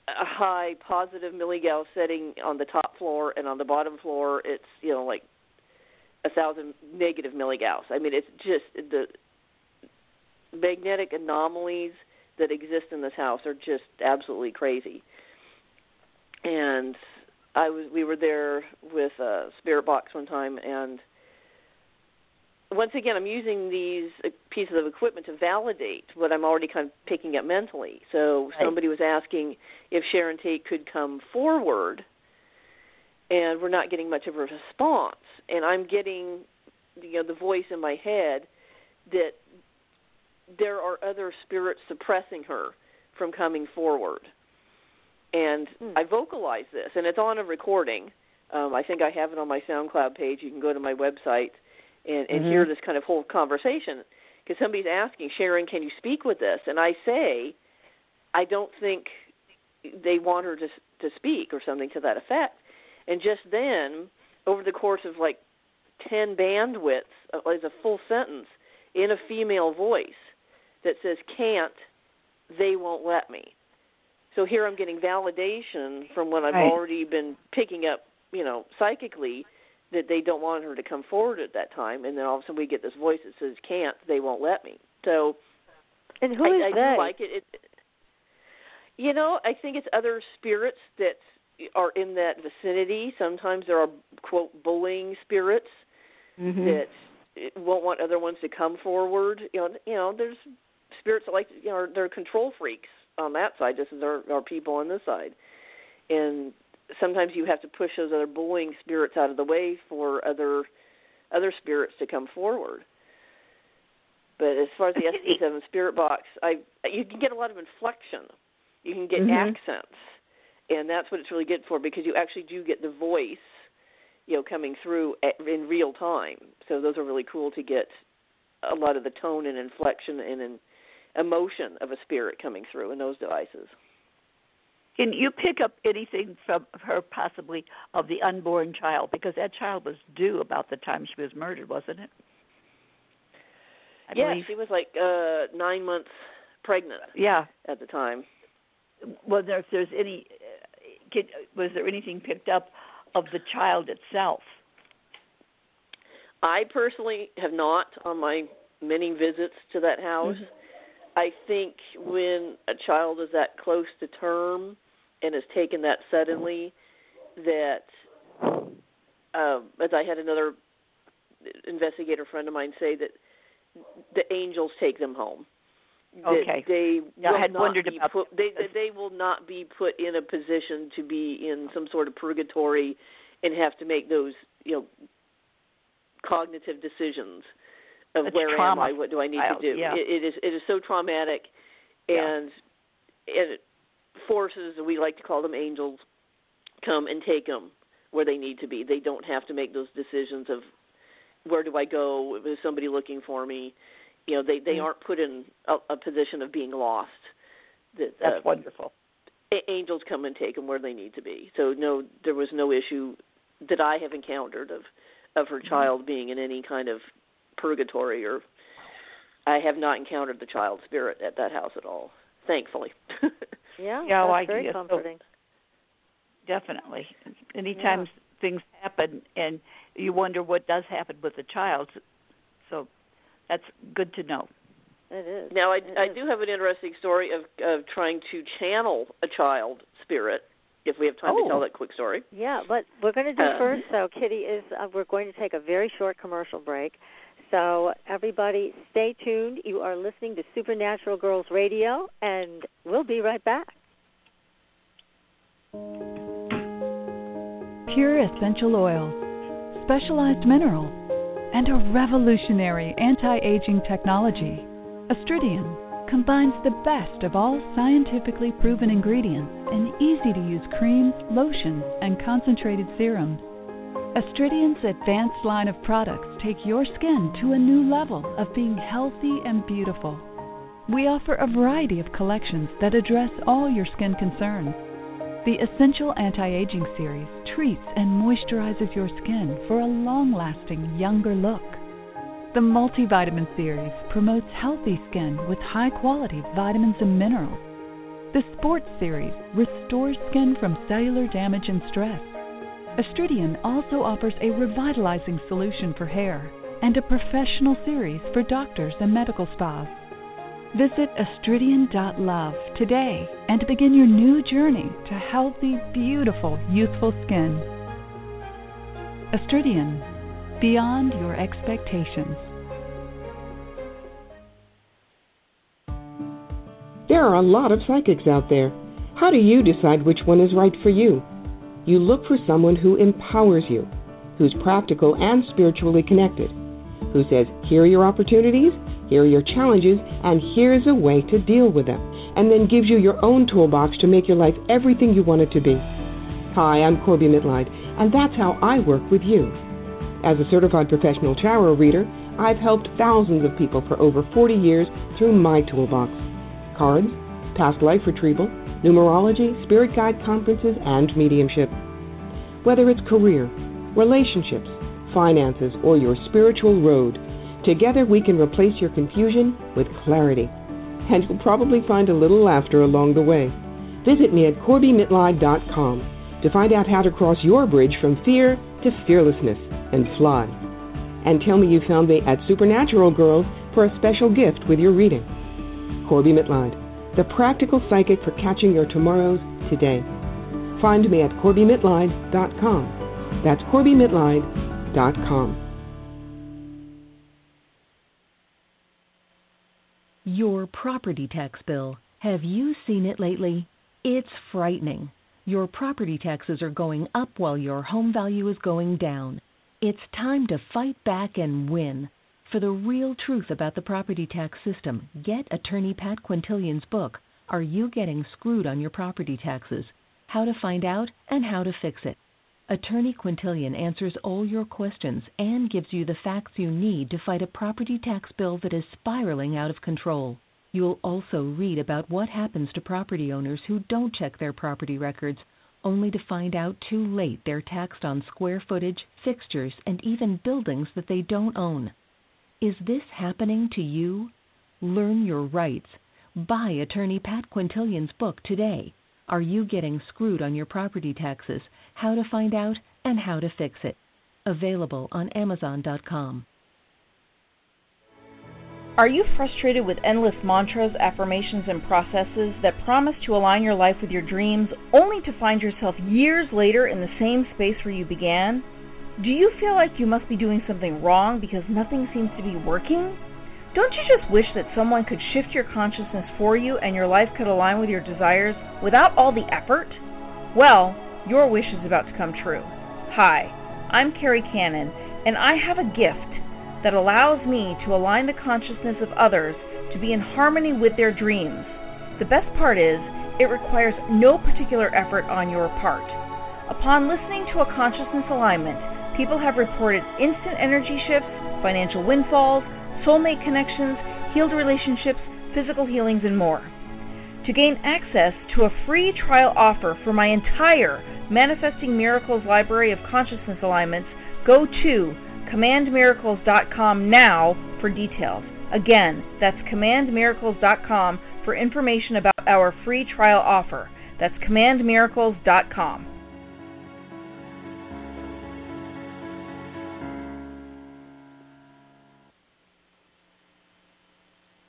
a high positive milligauss setting on the top floor, and on the bottom floor, it's you know like a thousand negative milligauss. I mean, it's just the magnetic anomalies that exist in this house are just absolutely crazy. And I was we were there with a spirit box one time and once again I'm using these pieces of equipment to validate what I'm already kind of picking up mentally. So Right. somebody was asking if Sharon Tate could come forward and we're not getting much of a response and I'm getting you know the voice in my head that there are other spirits suppressing her from coming forward. And Hmm. I vocalize this, and it's on a recording. Um, I think I have it on my SoundCloud page. You can go to my website and, and Mhm. hear this kind of whole conversation. Because somebody's asking, Sharon, can you speak with this? And I say, I don't think they want her to to speak or something to that effect. And just then, over the course of like ten bandwidths, uh, is a full sentence in a female voice that says can't they won't let me so here i'm getting validation from what i've Right. already been picking up you know psychically that they don't want her to come forward at that time and then all of a sudden we get this voice that says can't they won't let me so And who I, is I they? do like it. it you know i think it's other spirits that are in that vicinity sometimes there are quote bullying spirits Mhm. that won't want other ones to come forward. You know, you know, there's spirits that like you know they're control freaks on that side, just as there are people on this side, and sometimes you have to push those other bullying spirits out of the way for other other spirits to come forward. But as far as the SB7 spirit box, I you can get a lot of inflection. You can get Mhm. accents, and that's what it's really good for because you actually do get the voice you know coming through at, in real time. So those are really cool to get a lot of the tone and inflection and an emotion of a spirit coming through in those devices. Can you pick up anything from her possibly of the unborn child because that child was due about the time she was murdered, wasn't it? I yeah, believe. she was like uh nine months pregnant Yeah. at the time. Was there if there's any was there anything picked up of the child itself? I personally have not on my many visits to that house. I think when a child is that close to term and has taken that suddenly, that um, as I had another investigator friend of mine say that the angels take them home. Okay. they Yeah, I will had not wondered be about put, they they will not be put in a position to be in some sort of purgatory and have to make those you know cognitive decisions of That's where am I, what do I need child, to do. yeah. It, it is it is so traumatic, Yeah. and it forces we like to call them angels come and take them where they need to be. They don't have to make those decisions of where do I go? Is somebody looking for me? You know, they they Mm-hmm. aren't put in a, a position of being lost. That That's uh, wonderful. angels come and take them where they need to be. So no, there was no issue that I have encountered of of her child being in any kind of purgatory or I have not encountered the child spirit at that house at all, thankfully. Yeah, Yeah, that's I very do. So- comforting. Definitely. Anytime things happen and you wonder what does happen with the child, so that's good to know. It is. now I It I is. do have an interesting story of of trying to channel a child spirit if we have time Oh. to tell that quick story. Yeah, but we're going to do Uh, first. So Kitty is. Uh, we're going to take a very short commercial break. So everybody, stay tuned. You are listening to Supernatural Girls Radio, and we'll be right back. pure essential oils, specialized minerals, and a revolutionary anti-aging technology. Astridian combines the best of all scientifically proven ingredients in easy-to-use creams, lotions, and concentrated serums. Astridian's advanced line of products take your skin to a new level of being healthy and beautiful. We offer a variety of collections that address all your skin concerns. The Essential Anti-Aging Series treats and moisturizes your skin for a long-lasting, younger look. The Multivitamin Series promotes healthy skin with high-quality vitamins and minerals. The Sports Series restores skin from cellular damage and stress. Astridian also offers a revitalizing solution for hair and a professional series for doctors and medical spas. Visit astridian.love today and begin your new journey to healthy, beautiful, youthful skin. Astridian, beyond your expectations. There are a lot of psychics out there. How do you decide which one is right for you? You look for someone who empowers you, who's practical and spiritually connected, who says, here are your opportunities, here are your challenges, and here's a way to deal with them, and then gives you your own toolbox to make your life everything you want it to be. Hi, I'm Corbie Mitleid, and that's how I work with you. As a certified professional tarot reader, I've helped thousands of people for over 40 years through my toolbox cards, past life retrieval, numerology, spirit guide conferences, and mediumship. Whether it's career, relationships, finances, or your spiritual road, together we can replace your confusion with clarity. And you'll probably find a little laughter along the way. Visit me at CorbieMitleid.com to find out how to cross your bridge from fear to fearlessness and fly. And tell me you found me at Supernatural Girls for a special gift with your reading. Corbie Mitleid, the practical psychic for catching your tomorrows today. Find me at CorbieMitleid.com. That's CorbieMitleid.com. Your property tax bill. Have you seen it lately? It's frightening. Your property taxes are going up while your home value is going down. It's time to fight back and win. For the real truth about the property tax system, get attorney Pat Quintilian's book, Are You Getting Screwed on Your Property Taxes? How to Find Out and How to Fix It. Attorney Quintilian answers all your questions and gives you the facts you need to fight a property tax bill that is spiraling out of control. You'll also read about what happens to property owners who don't check their property records, only to find out too late they're taxed on square footage, fixtures, and even buildings that they don't own. Is this happening to you? Learn your rights. Buy attorney Pat Quintilian's book today. Are you getting screwed on your property taxes? How to find out and how to fix it. Available on Amazon.com. Are you frustrated with endless mantras, affirmations, and processes that promise to align your life with your dreams only to find yourself years later in the same space where you began? Do you feel like you must be doing something wrong because nothing seems to be working? Don't you just wish that someone could shift your consciousness for you and your life could align with your desires without all the effort? Well, your wish is about to come true. Hi, I'm Carrie Cannon, and I have a gift that allows me to align the consciousness of others to be in harmony with their dreams. The best part is, it requires no particular effort on your part. Upon listening to a consciousness alignment, people have reported instant energy shifts, financial windfalls, soulmate connections, healed relationships, physical healings, and more. To gain access to a free trial offer for my entire Manifesting Miracles library of consciousness alignments, go to commandmiracles.com now for details. Again, that's commandmiracles.com for information about our free trial offer. That's commandmiracles.com.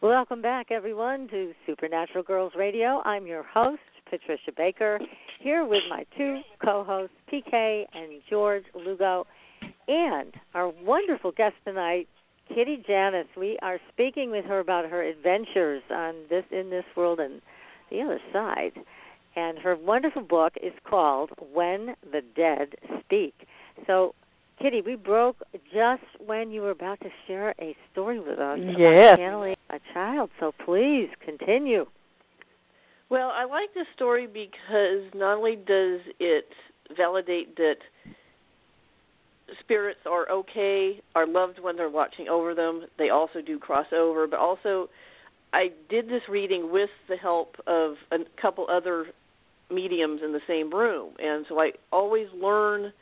Welcome back, everyone, to Supernatural Girls Radio. I'm your host, Patricia Baker, here with my two co hosts, PK and George Lugo, and our wonderful guest tonight, Kitty Janusz. We are speaking with her about her adventures on this in this world and the other side. And her wonderful book is called When the Dead Speak. So Kitty, we broke just when you were about to share a story with us yes. about channeling a child. So please continue. Well, I like this story because not only does it validate that spirits are okay, our loved ones are watching over them, they also do cross over, but also I did this reading with the help of a couple other mediums in the same room. And so I always learn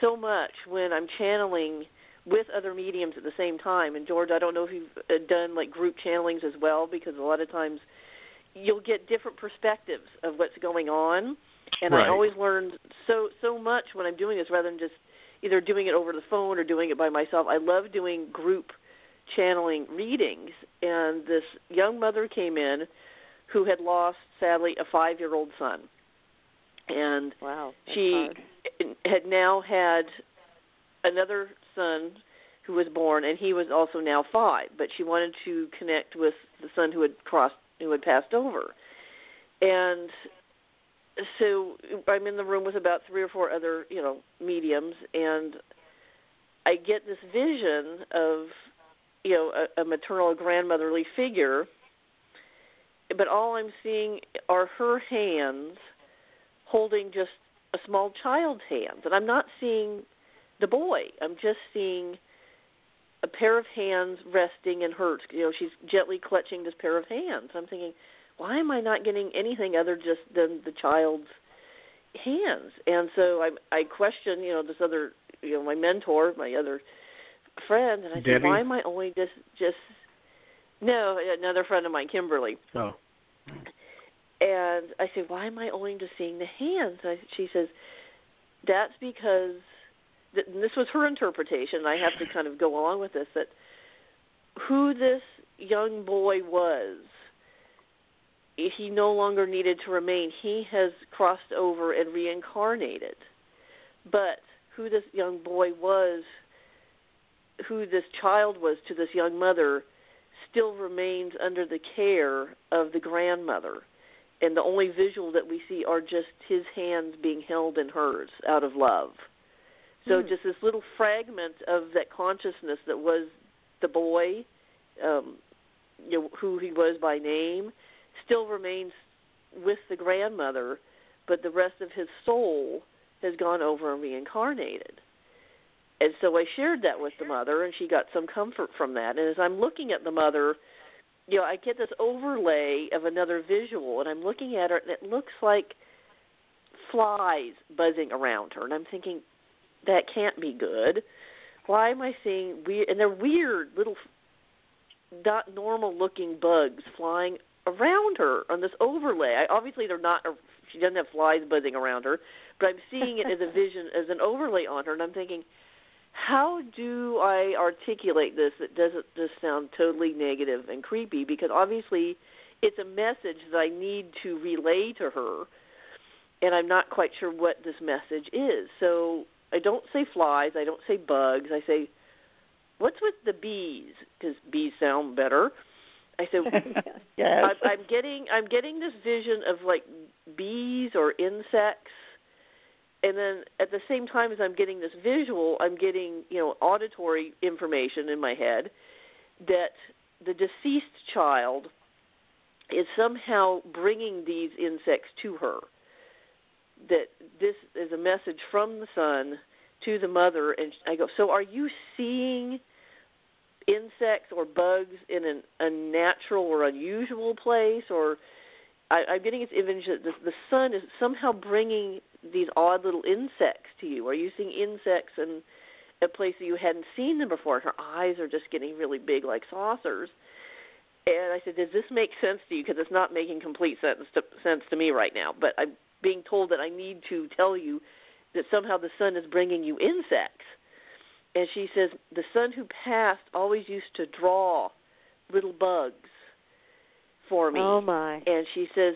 so much when I'm channeling with other mediums at the same time. And George, I don't know if you've uh, done like group channelings as well, because a lot of times you'll get different perspectives of what's going on. And right. I always learn so so much when I'm doing this, rather than just either doing it over the phone or doing it by myself. I love doing group channeling readings. And this young mother came in who had lost, sadly, a five-year-old son. And wow, she hard. had now had another son who was born, and he was also now five. But she wanted to connect with the son who had crossed, who had passed over, and so I'm in the room with about three or four other, you know, mediums, and I get this vision of, you know, a, a maternal, grandmotherly figure, but all I'm seeing are her hands holding just a small child's hands, and I'm not seeing the boy. I'm just seeing a pair of hands resting in hers. You know, she's gently clutching this pair of hands. I'm thinking, why am I not getting anything other just than the child's hands? And so I I question, you know, this other, you know, my mentor, my other friend, and I Debbie? said, why am I only just just no, another friend of mine, Kimberly. Oh. And I said, why am I only just seeing the hands? I, she says, that's because and this was her interpretation. And I have to kind of go along with this that who this young boy was, he no longer needed to remain. He has crossed over and reincarnated. But who this young boy was, who this child was to this young mother, still remains under the care of the grandmother and the only visual that we see are just his hands being held in hers out of love. So Hmm. just this little fragment of that consciousness that was the boy, um, you know, who he was by name, still remains with the grandmother, but the rest of his soul has gone over and reincarnated. And so I shared that with the mother, and she got some comfort from that. And as I'm looking at the mother, you know, I get this overlay of another visual, and I'm looking at her, and it looks like flies buzzing around her, and I'm thinking that can't be good. Why am I seeing weird? And they're weird little, not normal looking bugs flying around her on this overlay. I, obviously, they're not. She doesn't have flies buzzing around her, but I'm seeing it as a vision, as an overlay on her, and I'm thinking, how do I articulate this that doesn't just sound totally negative and creepy? Because obviously, it's a message that I need to relay to her, and I'm not quite sure what this message is. So I don't say flies, I don't say bugs, I say, what's with the bees? Because bees sound better. I said, yes. I, I'm getting I'm getting this vision of like bees or insects and then at the same time as I'm getting this visual, I'm getting you know auditory information in my head that the deceased child is somehow bringing these insects to her. That this is a message from the son to the mother, and I go. So are you seeing insects or bugs in an unnatural or unusual place, or I, I'm getting this image that the, the son is somehow bringing these odd little insects to you. Are you seeing insects in a place that you hadn't seen them before? And Her eyes are just getting really big, like saucers. And I said, "Does this make sense to you? Because it's not making complete sense to, sense to me right now. But I'm being told that I need to tell you that somehow the son is bringing you insects." And she says, "The son who passed always used to draw little bugs for me." Oh my! And she says,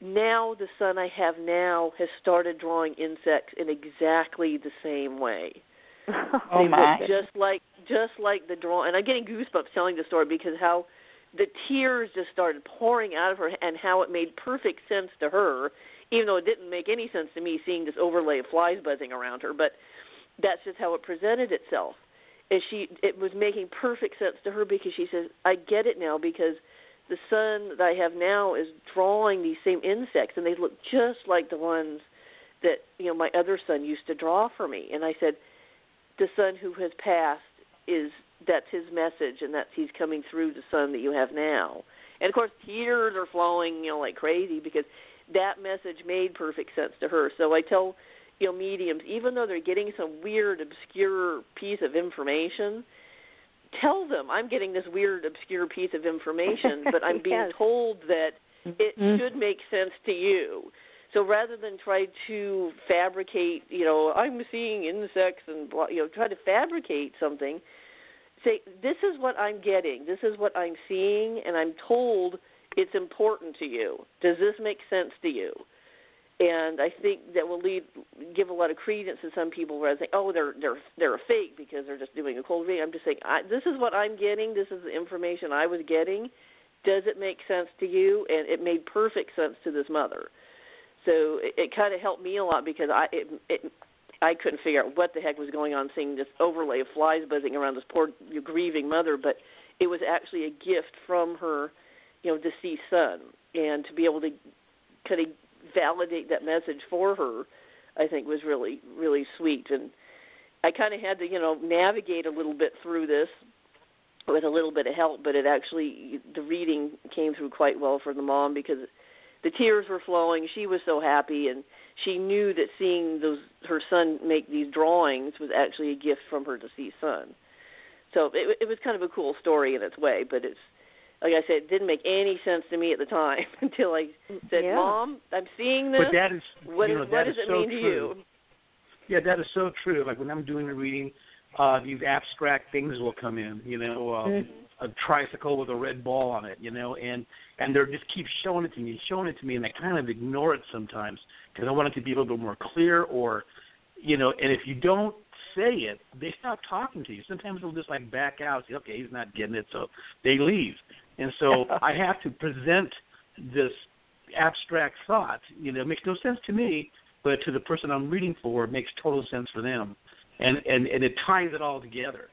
"Now the son I have now has started drawing insects in exactly the same way." Oh they my! just like just like the draw, and I'm getting goosebumps telling the story because how the tears just started pouring out of her, and how it made perfect sense to her, even though it didn't make any sense to me seeing this overlay of flies buzzing around her. But that's just how it presented itself. And she, it was making perfect sense to her because she says, "I get it now because the son that I have now is drawing these same insects, and they look just like the ones that you know my other son used to draw for me." And I said, "The son who has passed is that's his message, and that's he's coming through the son that you have now." And of course, tears are flowing, you know, like crazy because that message made perfect sense to her. So I tell you know mediums, even though they're getting some weird, obscure piece of information, tell them I'm getting this weird, obscure piece of information, but I'm being Yes. told that it Mhm. should make sense to you. So rather than try to fabricate, you know, I'm seeing insects and you know, try to fabricate something, say this is what I'm getting, this is what I'm seeing, and I'm told it's important to you. Does this make sense to you? And I think that will lead give a lot of credence to some people where I think, oh, they're they're they're a fake because they're just doing a cold read. I'm just saying, I, this is what I'm getting. This is the information I was getting. Does it make sense to you? And it made perfect sense to this mother. So it, it kind of helped me a lot because I it, it I couldn't figure out what the heck was going on, seeing this overlay of flies buzzing around this poor grieving mother. But it was actually a gift from her, you know, deceased son, and to be able to kind of validate that message for her, I think was really really sweet. And I kind of had to, you know, navigate a little bit through this with a little bit of help, but it actually the reading came through quite well for the mom because the tears were flowing. She was so happy, and she knew that seeing those her son make these drawings was actually a gift from her deceased son. So it, it was kind of a cool story in its way, but it's like I said, it didn't make any sense to me at the time until I said, Yeah. "Mom, I'm seeing this. But that is, what, you know, is- that what is does it so mean to true. you?" Yeah, that is so true. Like when I'm doing a reading, uh, these abstract things will come in. You know, um, Mhm. a tricycle with a red ball on it. You know, and and they're just keep showing it to me, showing it to me, and I kind of ignore it sometimes because I want it to be a little bit more clear. Or, you know, and if you don't say it, they stop talking to you. Sometimes they'll just like back out, say, okay, he's not getting it, so they leave. And so I have to present this abstract thought. You know, it makes no sense to me, but to the person I'm reading for, it makes total sense for them, and and and it ties it all together.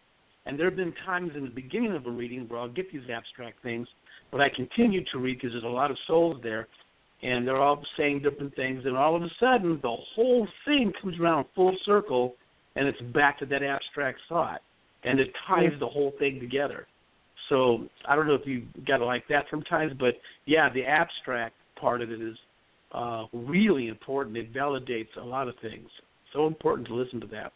And there have been times in the beginning of a reading where I'll get these abstract things, but I continue to read because there's a lot of souls there, and they're all saying different things, and all of a sudden the whole thing comes around full circle, and it's back to that abstract thought, and it ties mm. the whole thing together. So I don't know if you got it like that sometimes, but yeah, the abstract part of it is uh, really important. It validates a lot of things. So important to listen to that.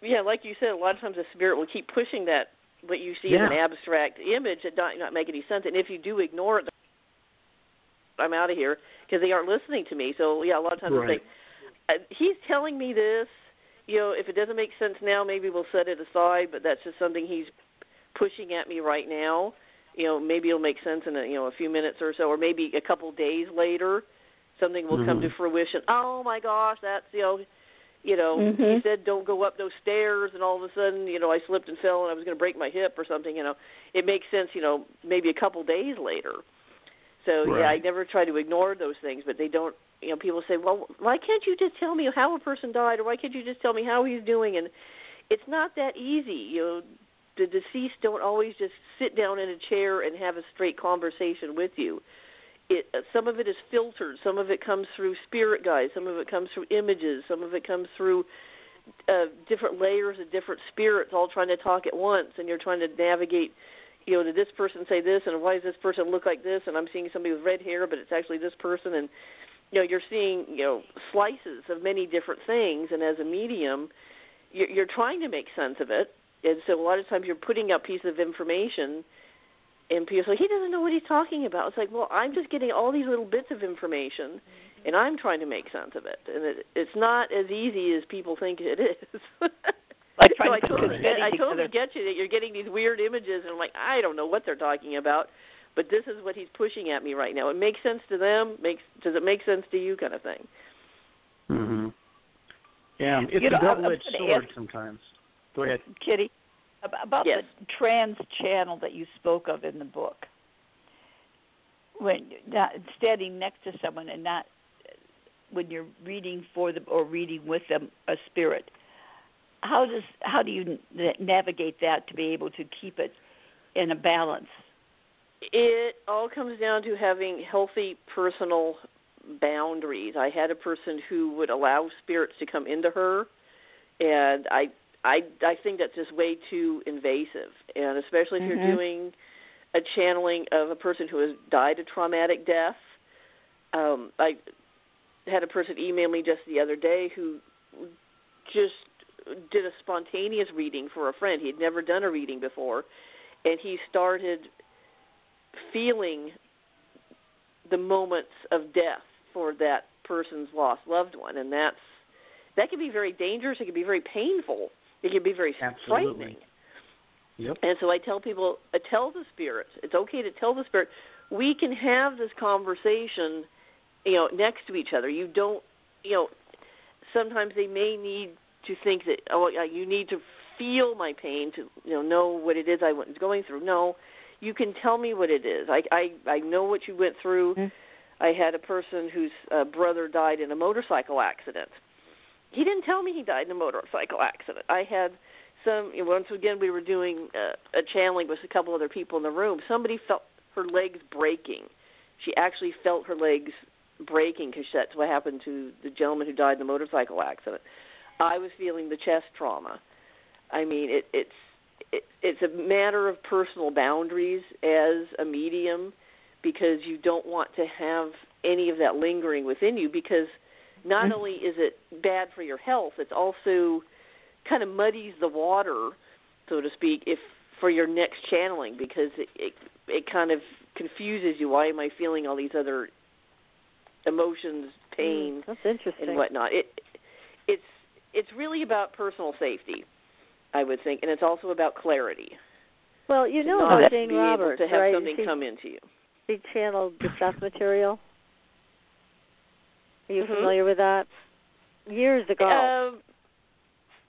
Yeah, like you said, a lot of times the spirit will keep pushing that what you see as an abstract image that not not make any sense. And if you do ignore it, I'm out of here because they aren't listening to me. So yeah, a lot of times Right. they uh, "He's telling me this." You know, if it doesn't make sense now, maybe we'll set it aside. But that's just something he's pushing at me right now. You know, maybe it'll make sense in a you know a few minutes or so, or maybe a couple days later, something will come to Mhm. fruition. Oh my gosh, that's you know you know, Mhm. he said don't go up those stairs, and all of a sudden, you know, I slipped and fell, and I was going to break my hip or something. You know, it makes sense. You know, maybe a couple days later. So yeah, I never try to ignore those things, but they don't. You know, people say, well, why can't you just tell me how a person died, or why can't you just tell me how he's doing? And it's not that easy. You know, the deceased don't always just sit down in a chair and have a straight conversation with you. It uh, some of it is filtered, some of it comes through spirit guides, some of it comes through images, some of it comes through uh, different layers of different spirits all trying to talk at once, and you're trying to navigate. You know, did this person say this, and why does this person look like this? And I'm seeing somebody with red hair, but it's actually this person, and you know, you're seeing you know slices of many different things, and as a medium, you're, you're trying to make sense of it, and so a lot of times you're putting out pieces of information and people say he doesn't know what he's talking about. It's like, well, I'm just getting all these little bits of information, mm-hmm. and I'm trying to make sense of it, and it, it's not as easy as people think it is. like so I totally, get, I totally get you that you're getting these weird images, and I'm like, I don't know what they're talking about, but this is what he's pushing at me right now. It makes sense to them. Makes does it make sense to you? Kind of thing. Mm-hmm. Yeah, it's you know, a double-edged sword ask, sometimes. Go ahead, Kitty about yes. the trans channel that you spoke of in the book. When not standing next to someone and not when you're reading for them or reading with them a spirit. How does how do you navigate that to be able to keep it in a balance? It all comes down to having healthy personal boundaries. I had a person who would allow spirits to come into her and i I I think that's just way too invasive, and especially if mm-hmm. you're doing a channeling of a person who has died a traumatic death. Um, I had a person email me just the other day who just did a spontaneous reading for a friend. He had never done a reading before, and he started feeling the moments of death for that person's lost loved one, and that's that can be very dangerous. It can be very painful it can be very Absolutely. frightening. Yep. And so I tell people, uh, tell the spirits. It's okay to tell the spirit. We can have this conversation, you know, next to each other. You don't, you know, sometimes they may need to think that oh, you need to feel my pain to you know know what it is I was going through. No, you can tell me what it is. I I I know what you went through. Mm-hmm. I had a person whose uh, brother died in a motorcycle accident he didn't tell me he died in a motorcycle accident. I had some once again we were doing a, a channeling with a couple other people in the room. Somebody felt her legs breaking. She actually felt her legs breaking because that's what happened to the gentleman who died in the motorcycle accident. I was feeling the chest trauma. I mean, it, it's it, it's a matter of personal boundaries as a medium because you don't want to have any of that lingering within you because not only is it bad for your health, it's also kind of muddies the water, so to speak, if for your next channeling because it it, it kind of confuses you. Why am I feeling all these other emotions, pain, mm, that's interesting. and whatnot? It it's it's really about personal safety, I would think, and it's also about clarity. Well, you know about Jane be Roberts, able to have right? something she, come into you. She channeled the Seth material. Are you mm-hmm. familiar with that? Years ago. Um,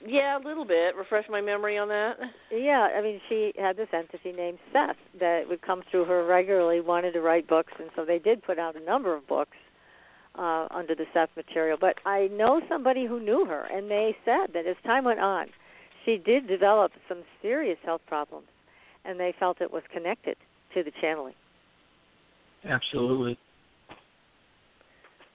yeah, a little bit. Refresh my memory on that. Yeah, I mean, she had this entity named Seth that would come through her regularly, wanted to write books, and so they did put out a number of books uh, under the Seth material. But I know somebody who knew her, and they said that as time went on, she did develop some serious health problems, and they felt it was connected to the channeling. Absolutely.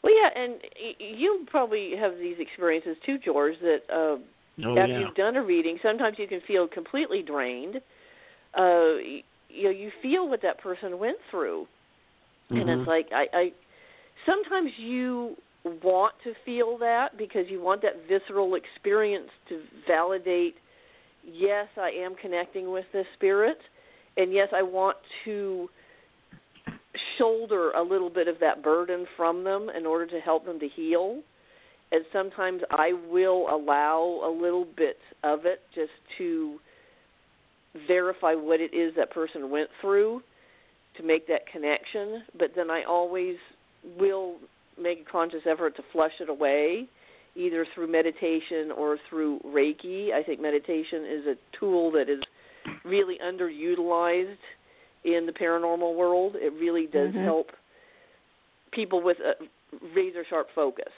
Well, yeah, and you probably have these experiences too, George. That uh, oh, after yeah. you've done a reading, sometimes you can feel completely drained. Uh, you know, you feel what that person went through, mm-hmm. and it's like I, I. Sometimes you want to feel that because you want that visceral experience to validate. Yes, I am connecting with this spirit, and yes, I want to shoulder a little bit of that burden from them in order to help them to heal. And sometimes I will allow a little bit of it just to verify what it is that person went through to make that connection. But then I always will make a conscious effort to flush it away, either through meditation or through Reiki. I think meditation is a tool that is really underutilized in the paranormal world. It really does mm-hmm. help people with a razor sharp focus,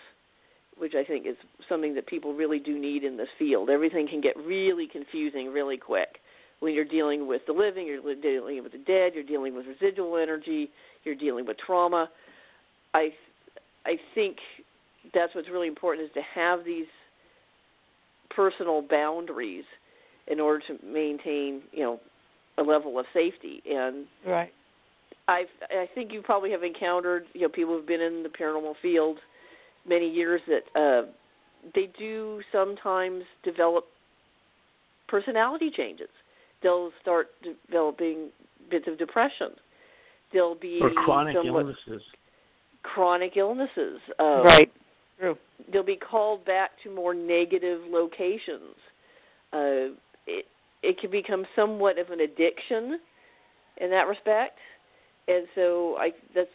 which I think is something that people really do need in this field. Everything can get really confusing really quick when you're dealing with the living, you're dealing with the dead, you're dealing with residual energy, you're dealing with trauma. I I think that's what's really important is to have these personal boundaries in order to maintain, you know, a level of safety. And right. I I think you probably have encountered, you know, people who've been in the paranormal field many years that uh they do sometimes develop personality changes. They'll start developing bits of depression. they'll be or chronic illnesses. Chronic illnesses. Uh, right. True. They'll be called back to more negative locations. Uh, it can become somewhat of an addiction in that respect, and so I that's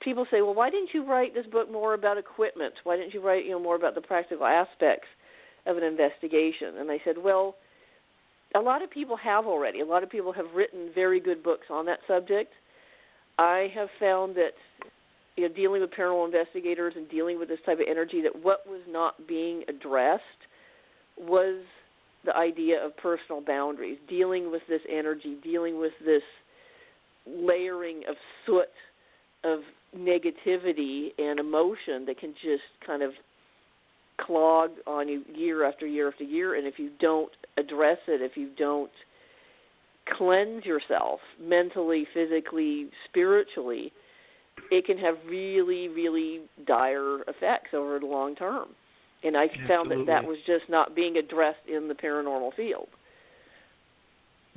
people say, well, why didn't you write this book more about equipment? Why didn't you write you know more about the practical aspects of an investigation? And I said, well, a lot of people have already. A lot of people have written very good books on that subject. I have found that you know dealing with paranormal investigators and dealing with this type of energy that what was not being addressed was the idea of personal boundaries, dealing with this energy, dealing with this layering of soot of negativity and emotion that can just kind of clog on you year after year after year. And if you don't address it if you don't cleanse yourself mentally physically spiritually it can have really really dire effects over the long term and i Absolutely. found that that was just not being addressed in the paranormal field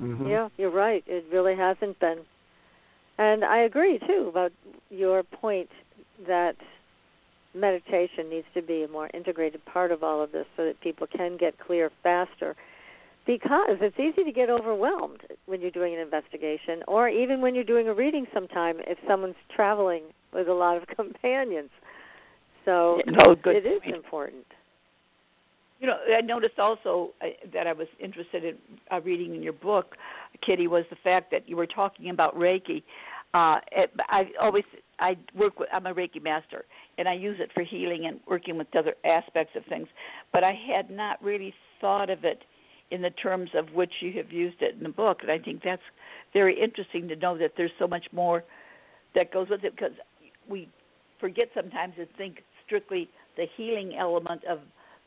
mm-hmm. yeah you're right it really hasn't been and I agree too about your point that meditation needs to be a more integrated part of all of this so that people can get clear faster because it's easy to get overwhelmed when you're doing an investigation or even when you're doing a reading sometime if someone's traveling with a lot of companions. So no, good it is point. important. You know, I noticed also uh, that I was interested in uh, reading in your book, Kitty, was the fact that you were talking about Reiki. Uh, it, I always I work with I'm a Reiki master, and I use it for healing and working with other aspects of things. But I had not really thought of it in the terms of which you have used it in the book, and I think that's very interesting to know that there's so much more that goes with it because we forget sometimes to think strictly the healing element of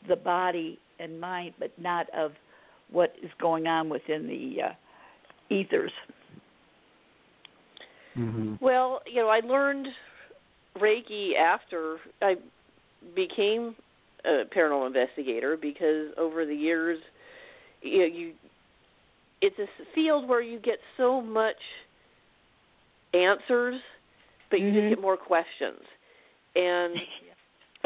the body and mind, but not of what is going on within the uh, ethers. Mm-hmm. Well, you know, I learned Reiki after I became a paranormal investigator because over the years, you know, you it's a field where you get so much answers, but you mm-hmm. just get more questions. And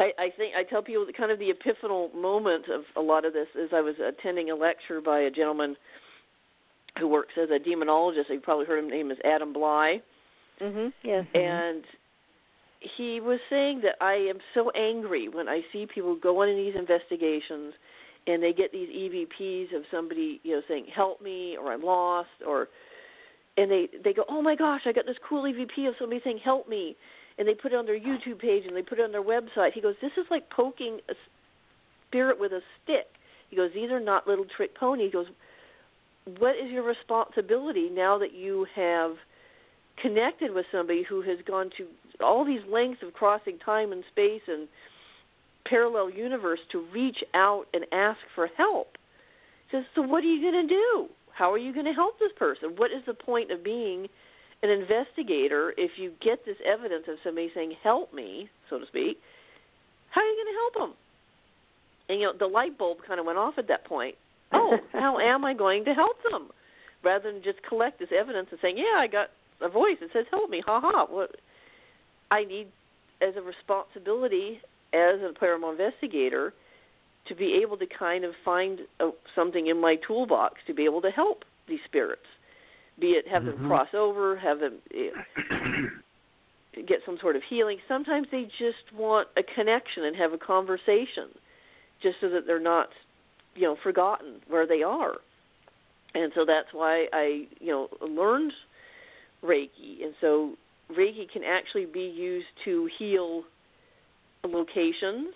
I, I think I tell people that kind of the epiphanal moment of a lot of this is I was attending a lecture by a gentleman who works as a demonologist. You probably heard him. Name is Adam Blai. Mhm. Yes. And he was saying that I am so angry when I see people go into these investigations and they get these EVPs of somebody, you know, saying help me or I'm lost or and they they go, "Oh my gosh, I got this cool EVP of somebody saying help me." And they put it on their YouTube page and they put it on their website. He goes, "This is like poking a spirit with a stick." He goes, "These are not little trick ponies." He goes, "What is your responsibility now that you have connected with somebody who has gone to all these lengths of crossing time and space and parallel universe to reach out and ask for help. He says, so what are you going to do? How are you going to help this person? What is the point of being an investigator if you get this evidence of somebody saying, help me, so to speak? How are you going to help them? And you know, the light bulb kind of went off at that point. Oh, how am I going to help them? Rather than just collect this evidence and saying, yeah, I got a voice that says help me ha ha what i need as a responsibility as a paranormal investigator to be able to kind of find a, something in my toolbox to be able to help these spirits be it have mm-hmm. them cross over have them get some sort of healing sometimes they just want a connection and have a conversation just so that they're not you know forgotten where they are and so that's why i you know learned Reiki. And so Reiki can actually be used to heal locations.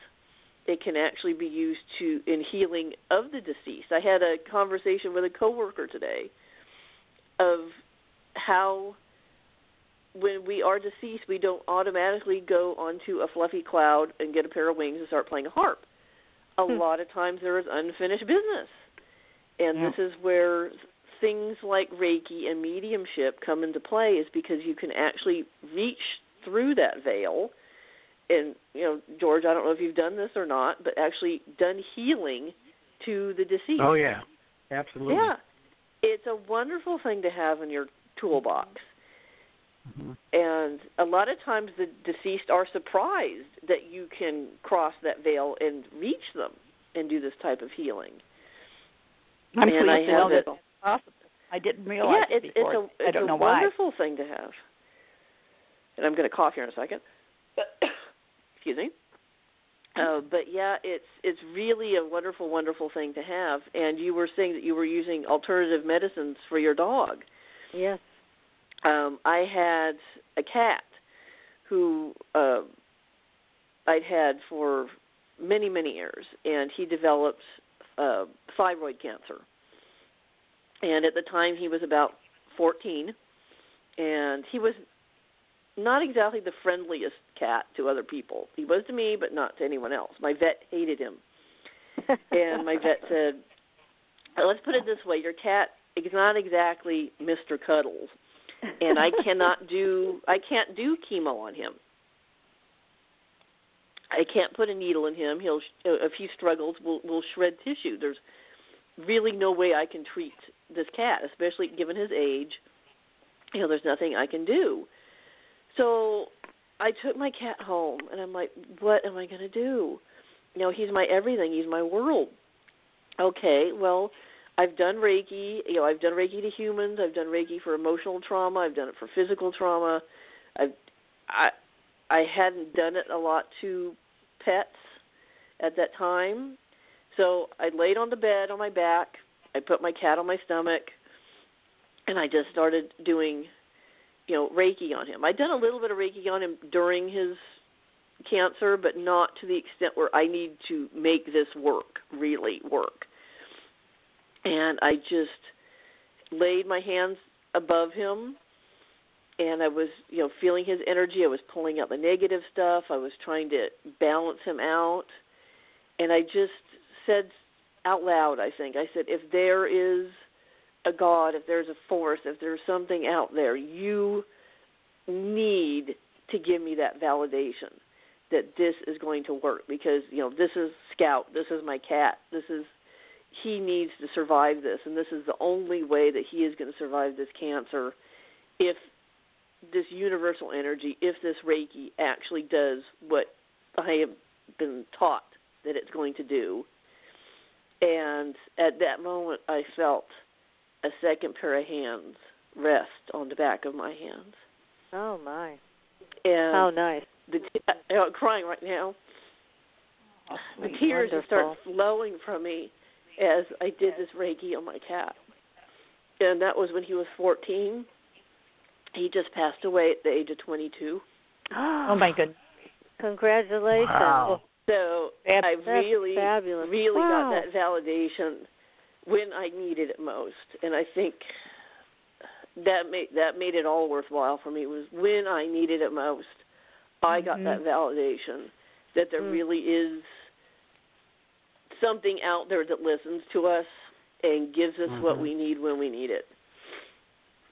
It can actually be used to in healing of the deceased. I had a conversation with a coworker today of how when we are deceased, we don't automatically go onto a fluffy cloud and get a pair of wings and start playing a harp. a Hmm. lot of times there is unfinished business. And Yeah. this is where things like Reiki and mediumship come into play is because you can actually reach through that veil and you know, George, I don't know if you've done this or not, but actually done healing to the deceased. Oh yeah, absolutely. Yeah. It's a wonderful thing to have in your toolbox. hmm And a lot of times the deceased are surprised that you can cross that veil and reach them and do this type of healing. I'm And I pleased to know that it's possible. I didn't realize yeah, it it's before. it's a I it's don't a know why. wonderful thing to have. And I'm going to cough here in a second. Excuse me. Uh, but yeah, it's it's really a wonderful, wonderful thing to have. And you were saying that you were using alternative medicines for your dog. Yes. Um, I had a cat who uh, I'd had for many, many years, and he developed uh, thyroid cancer. And at the time, he was about 14, and he was not exactly the friendliest cat to other people. He was to me, but not to anyone else. My vet hated him, and my vet said, "Uh, "Let's put it this way: your cat is not exactly Mr. Cuddles, and I cannot do I can't do chemo on him. I can't put a needle in him. He'll if he struggles, we'll we'll shred tissue. There's really no way I can treat this cat, especially given his age. You know, there's nothing I can do. So I took my cat home, and I'm like, what am I going to do? You know, he's my everything. He's my world. Okay, well, I've done Reiki. You know, I've done Reiki to humans. I've done Reiki for emotional trauma. I've done it for physical trauma. I've I I hadn't done it a lot to pets at that time. So I laid on the bed on my back. I put my cat on my stomach, and I just started doing, you know, Reiki on him. I'd done a little bit of Reiki on him during his cancer, but not to the extent where I need to make this work, really work. And I just laid my hands above him and I was, you know, feeling his energy. I was pulling out the negative stuff. I was trying to balance him out. And I just said out loud, I think, I said, if there is a God, if there's a force, if there's something out there, you need to give me that validation that this is going to work because, you know, this is Scout, this is my cat, this is he needs to survive this and this is the only way that he is going to survive this cancer if this universal energy, if this Reiki actually does what I have been taught that it's going to do. And at that moment, I felt a second pair of hands rest on the back of my hands. Oh my! And How nice. the t- I'm crying right now. Oh, the tears just start flowing from me as I did this Reiki on my cat. And that was when he was 14. He just passed away at the age of 22. Oh my goodness! Congratulations. Wow. So That's- I really, fabulous. really Wow. got that validation when I needed it most, and I think that made that made it all worthwhile for me. Was when I needed it most, I got Mhm. that validation that there Mm. really is something out there that listens to us and gives us what Mhm. we need when we need it.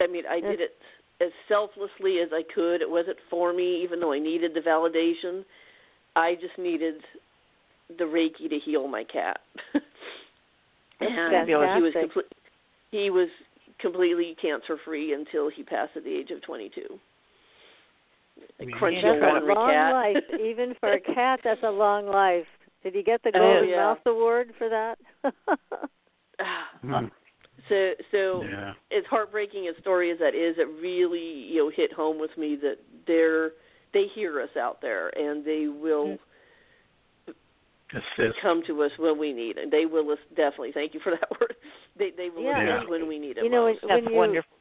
I mean, I did it as selflessly as I could. It wasn't for me, even though I needed the validation. I just needed the Reiki to heal my cat. and he was fantastic. complete, he was completely cancer free until he passed at the age of 22. A I mean, crunchy That's a long cat. life, even for a cat. That's a long life. Did he get the Oh, Golden yeah. Mouse Award for that? Mhm. so so Yeah. as heartbreaking a story as that is, it really you know hit home with me that they're they hear us out there and they will Assist. come to us when we need it. They will definitely. Thank you for that word. They they will Yeah. assist when we need it You know, most. when That's you wonderful.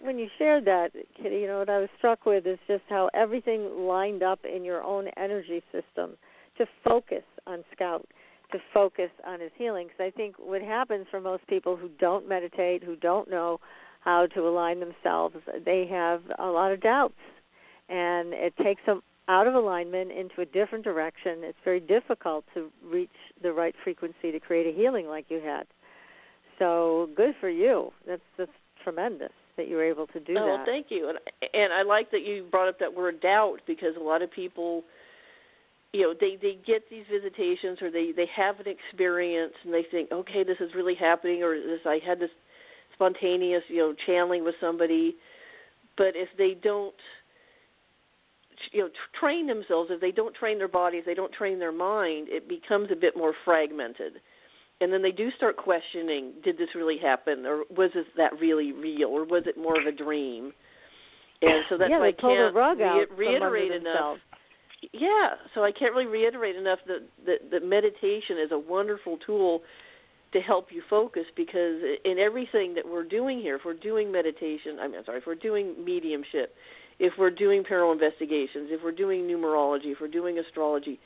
when you shared that, Kitty, you know what I was struck with is just how everything lined up in your own energy system to focus on Scout, to focus on his healing. Because I think what happens for most people who don't meditate, who don't know how to align themselves, they have a lot of doubts, and it takes a out of alignment into a different direction, it's very difficult to reach the right frequency to create a healing like you had. So good for you. That's that's tremendous that you were able to do oh, that. thank you. And and I like that you brought up that word doubt because a lot of people you know they they get these visitations or they they have an experience and they think okay this is really happening or this I had this spontaneous you know channeling with somebody but if they don't you know train themselves if they don't train their bodies they don't train their mind it becomes a bit more fragmented. And then they do start questioning did this really happen or was this that really real or was it more of a dream? And so that's yeah, why I can't the rug out re- reiterate enough. yeah so i can't really reiterate enough that, that that meditation is a wonderful tool to help you focus because in everything that we're doing here if we're doing meditation i'm sorry if we're doing mediumship if we're doing paranormal investigations if we're doing numerology if we're doing astrology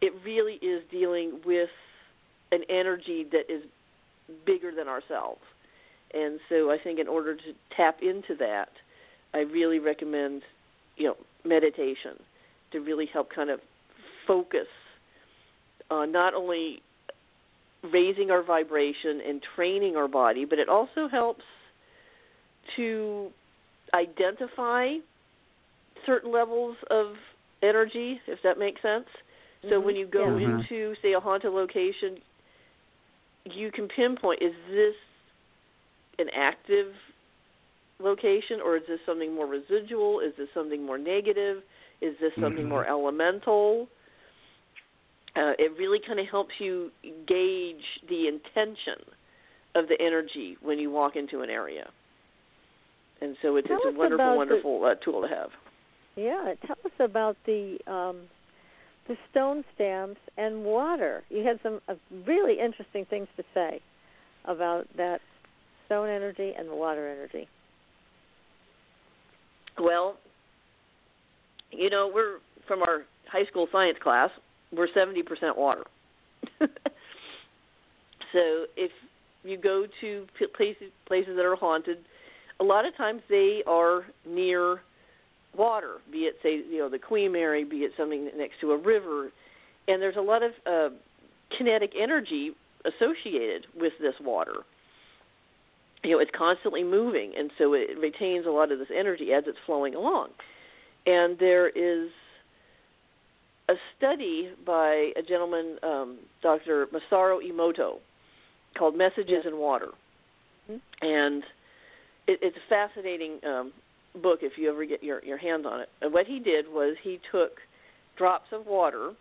it really is dealing with an energy that is bigger than ourselves. And so i think in order to tap into that i really recommend you know meditation to really help kind of focus not only raising our vibration and training our body, but it also helps to identify certain levels of energy, if that makes sense. Mm-hmm. So when you go yeah. into, say, a haunted location, you can pinpoint is this an active location or is this something more residual? Is this something more negative? Is this something mm-hmm. more elemental? Uh, it really kind of helps you gauge the intention of the energy when you walk into an area. And so it's, it's a wonderful, wonderful the, uh, tool to have. Yeah, tell us about the um, the stone stamps and water. You had some uh, really interesting things to say about that stone energy and the water energy. Well, you know, we're from our high school science class, we're 70% water. so if you go to places places that are haunted, a lot of times they are near water, be it say you know the Queen Mary, be it something next to a river, and there's a lot of uh, kinetic energy associated with this water. You know, it's constantly moving, and so it retains a lot of this energy as it's flowing along. And there is a study by a gentleman, um, Dr. Masaru Emoto, called Messages yes. in Water. Mm-hmm. And it, it's a fascinating um, book if you ever get your, your hands on it. And what he did was he took drops of water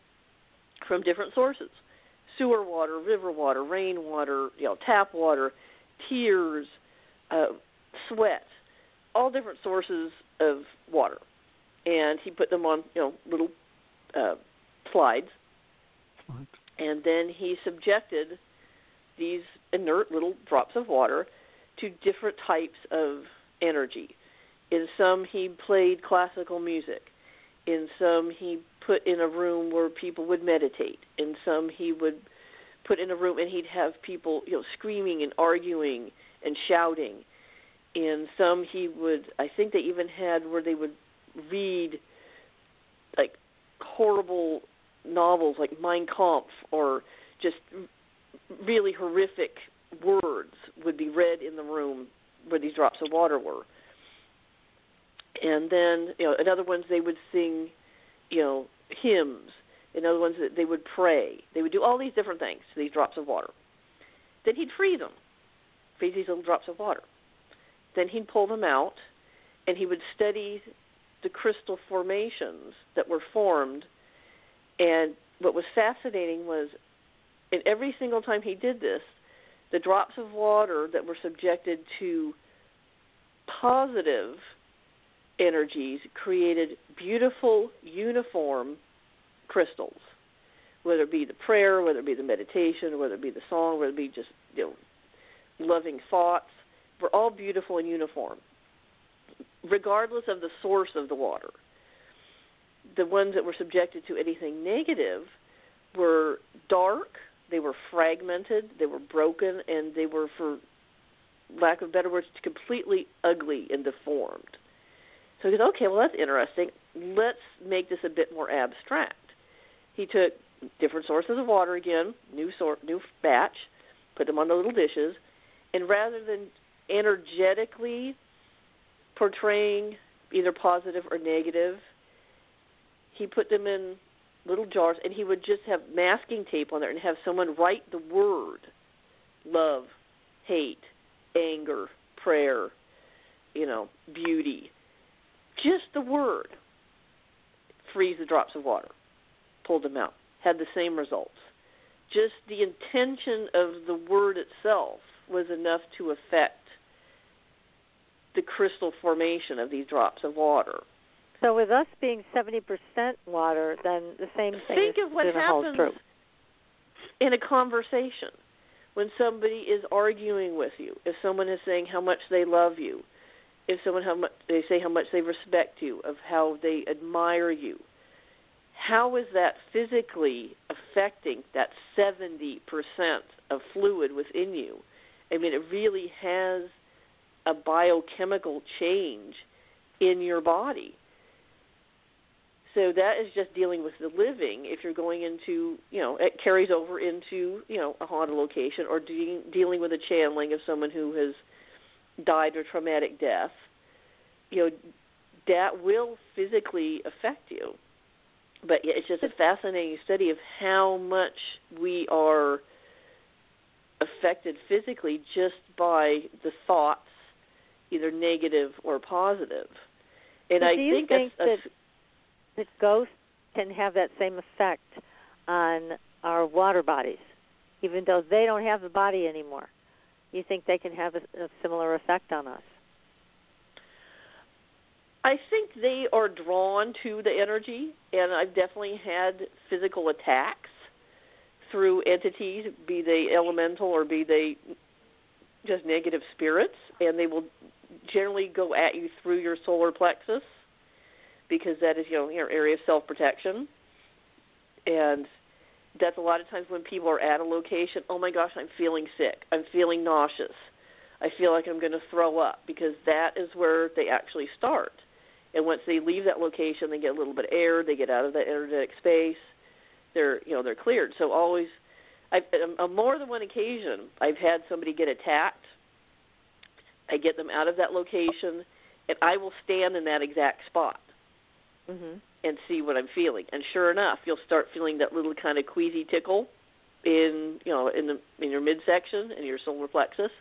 from different sources sewer water, river water, rainwater, you know, tap water, tears, uh, sweat, all different sources of water and he put them on you know little uh, slides, and then he subjected these inert little drops of water to different types of energy. In some, he played classical music. In some, he put in a room where people would meditate. In some, he would put in a room and he'd have people, you know, screaming and arguing and shouting. In some, he would. I think they even had where they would read like horrible novels like Mein Kampf or just really horrific words would be read in the room where these drops of water were. And then, you know, in other ones they would sing, you know, hymns. In other ones they would pray. They would do all these different things to these drops of water. Then he'd freeze them, freeze these little drops of water. Then he'd pull them out, and he would study the crystal formations that were formed. And what was fascinating was, in every single time he did this, the drops of water that were subjected to positive energies created beautiful, uniform crystals. Whether it be the prayer, whether it be the meditation, whether it be the song, whether it be just you know, loving thoughts, were all beautiful and uniform regardless of the source of the water. The ones that were subjected to anything negative were dark, they were fragmented, they were broken, and they were, for lack of better words, completely ugly and deformed. So he goes, okay, well that's interesting. Let's make this a bit more abstract. He took different sources of water again, new sort, new batch, put them on the little dishes, and rather than energetically portraying either positive or negative, he put them in little jars, and he would just have masking tape on there and have someone write the word love, hate, anger, prayer, you know, beauty. Just the word. Freeze the drops of water. Pulled them out. Had the same results. Just the intention of the word itself was enough to affect the crystal formation of these drops of water. So with us being 70% water, then the same thing Think is of what happens in a conversation when somebody is arguing with you. If someone is saying how much they love you, if someone how much they say how much they respect you, of how they admire you, how is that physically affecting that 70% of fluid within you? I mean, it really has a biochemical change in your body. So that is just dealing with the living. If you're going into, you know, it carries over into, you know, a haunted location or de- dealing with a channeling of someone who has died a traumatic death, you know, that will physically affect you. But it's just a fascinating study of how much we are affected physically just by the thoughts, either negative or positive. And So I do you think, think that's, that that ghosts can have that same effect on our water bodies, even though they don't have the body anymore? You think they can have a, a similar effect on us? I think they are drawn to the energy, and I've definitely had physical attacks through entities, be they elemental or be they just negative spirits, and they will generally go at you through your solar plexus because that is you know your area of self protection, and that's a lot of times when people are at a location. Oh my gosh, I'm feeling sick. I'm feeling nauseous. I feel like I'm going to throw up because that is where they actually start. And once they leave that location, they get a little bit of air. They get out of that energetic space. They're you know they're cleared. So always, I've, on more than one occasion, I've had somebody get attacked. I get them out of that location, and I will stand in that exact spot Mm-hmm. and see what I'm feeling. And sure enough, you'll start feeling that little kind of queasy tickle in you know in the in your midsection and your solar plexus.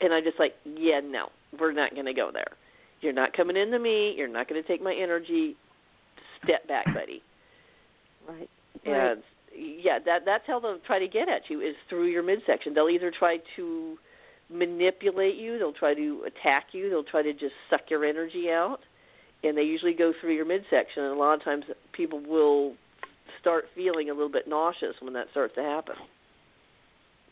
And I'm just like, yeah, no, we're not going to go there. You're not coming into me. You're not going to take my energy. Step back, buddy. Right. And yeah, that that's how they'll try to get at you is through your midsection. They'll either try to manipulate you, they'll try to attack you, they'll try to just suck your energy out, and they usually go through your midsection. And a lot of times, people will start feeling a little bit nauseous when that starts to happen.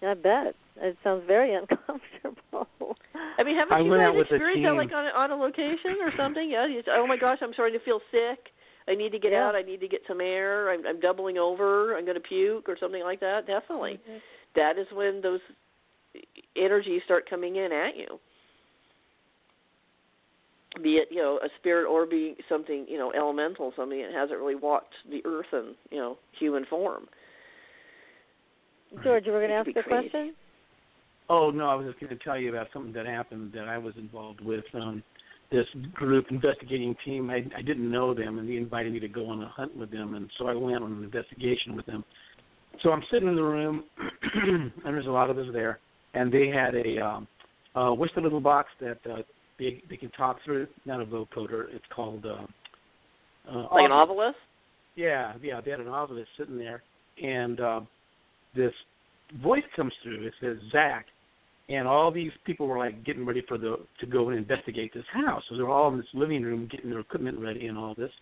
I bet it sounds very uncomfortable. I mean, haven't I you went guys out with a experienced that like on a, on a location or something? Yeah. You, oh my gosh, I'm starting to feel sick. I need to get Yeah. out. I need to get some air. I'm, I'm doubling over. I'm going to puke or something like that. Definitely, Mm-hmm. that is when those energies start coming in at you. Be it you know a spirit or be something you know elemental, something that hasn't really walked the earth in you know human form. George, you were going to ask could a crazy. question? Oh no, I was just going to tell you about something that happened that I was involved with. Um, this group investigating team, I, I didn't know them, and they invited me to go on a hunt with them, and so I went on an investigation with them. So I'm sitting in the room, and there's a lot of us there, and they had a um, uh, what's the little box that uh, they they can talk through? Not a vocoder. It's called uh, uh, Like an Ovilus. Yeah, yeah, they had an Ovilus sitting there, and uh, this voice comes through. It says Zach, and all these people were like getting ready for the to go and investigate this house. So they're all in this living room getting their equipment ready and all this.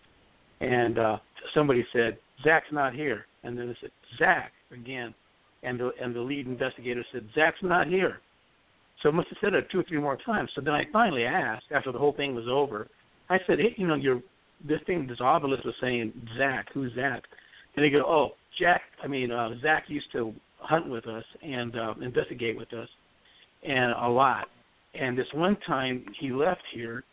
And uh, somebody said Zach's not here, and then they said Zach again, and the and the lead investigator said Zach's not here. So I must have said it two or three more times. So then I finally asked after the whole thing was over. I said, hey, you know, your this thing, this Ovilus was saying Zach. Who's Zach? And they go, oh, Jack. I mean, uh, Zach used to hunt with us and uh, investigate with us, and a lot. And this one time he left here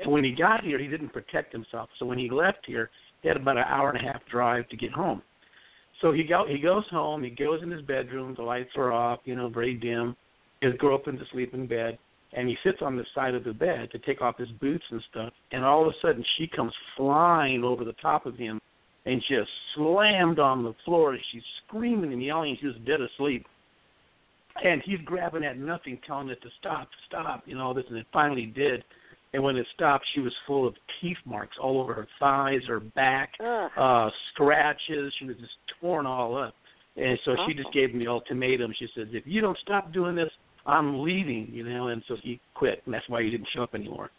And when he got here, he didn't protect himself. So when he left here, he had about an hour and a half drive to get home. So he go he goes home. He goes in his bedroom. The lights are off. You know, very dim. His girlfriend's asleep in the sleeping bed, and he sits on the side of the bed to take off his boots and stuff. And all of a sudden, she comes flying over the top of him, and just slammed on the floor. And she's screaming and yelling. She was dead asleep. And he's grabbing at nothing, telling it to stop, stop, you know, all this, and it finally did. And when it stopped, she was full of teeth marks all over her thighs, her back, Ugh. uh, scratches. She was just torn all up. And so she just gave him the ultimatum. She says, "If you don't stop doing this, I'm leaving." You know, and so he quit, and that's why he didn't show up anymore.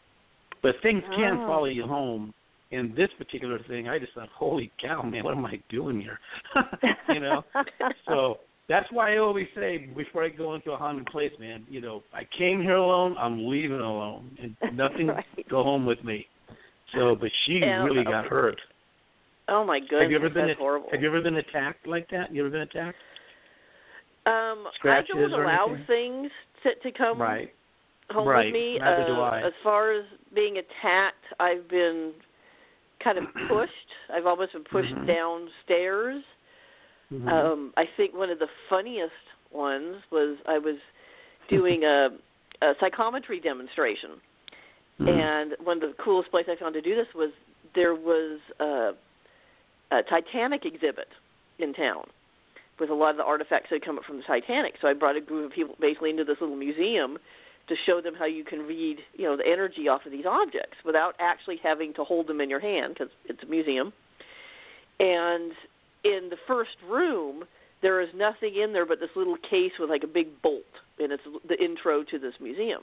But things can Oh. follow you home. In this particular thing, I just thought, "Holy cow, man, what am I doing here?" you know. so that's why I always say before I go into a haunted place, man, you know, I came here alone, I'm leaving alone, and nothing Right. go home with me. So, but she Yeah, really okay. got hurt. Oh my goodness, have you ever been that's horrible. Have you ever been attacked like that? You ever been attacked? Um, I don't allow things to to come Right. home Right. with me. Neither uh, do I. As far as being attacked, I've been kind of pushed. I've almost been pushed Mhm. downstairs. Mhm. Um, I think one of the funniest ones was I was doing a, a psychometry demonstration, Mhm. and one of the coolest places I found to do this was there was a, a Titanic exhibit in town with a lot of the artifacts that come up from the Titanic. So I brought a group of people basically into this little museum to show them how you can read, you know, the energy off of these objects without actually having to hold them in your hand because it's a museum. And in the first room, there is nothing in there but this little case with like a big bolt, and it's the intro to this museum.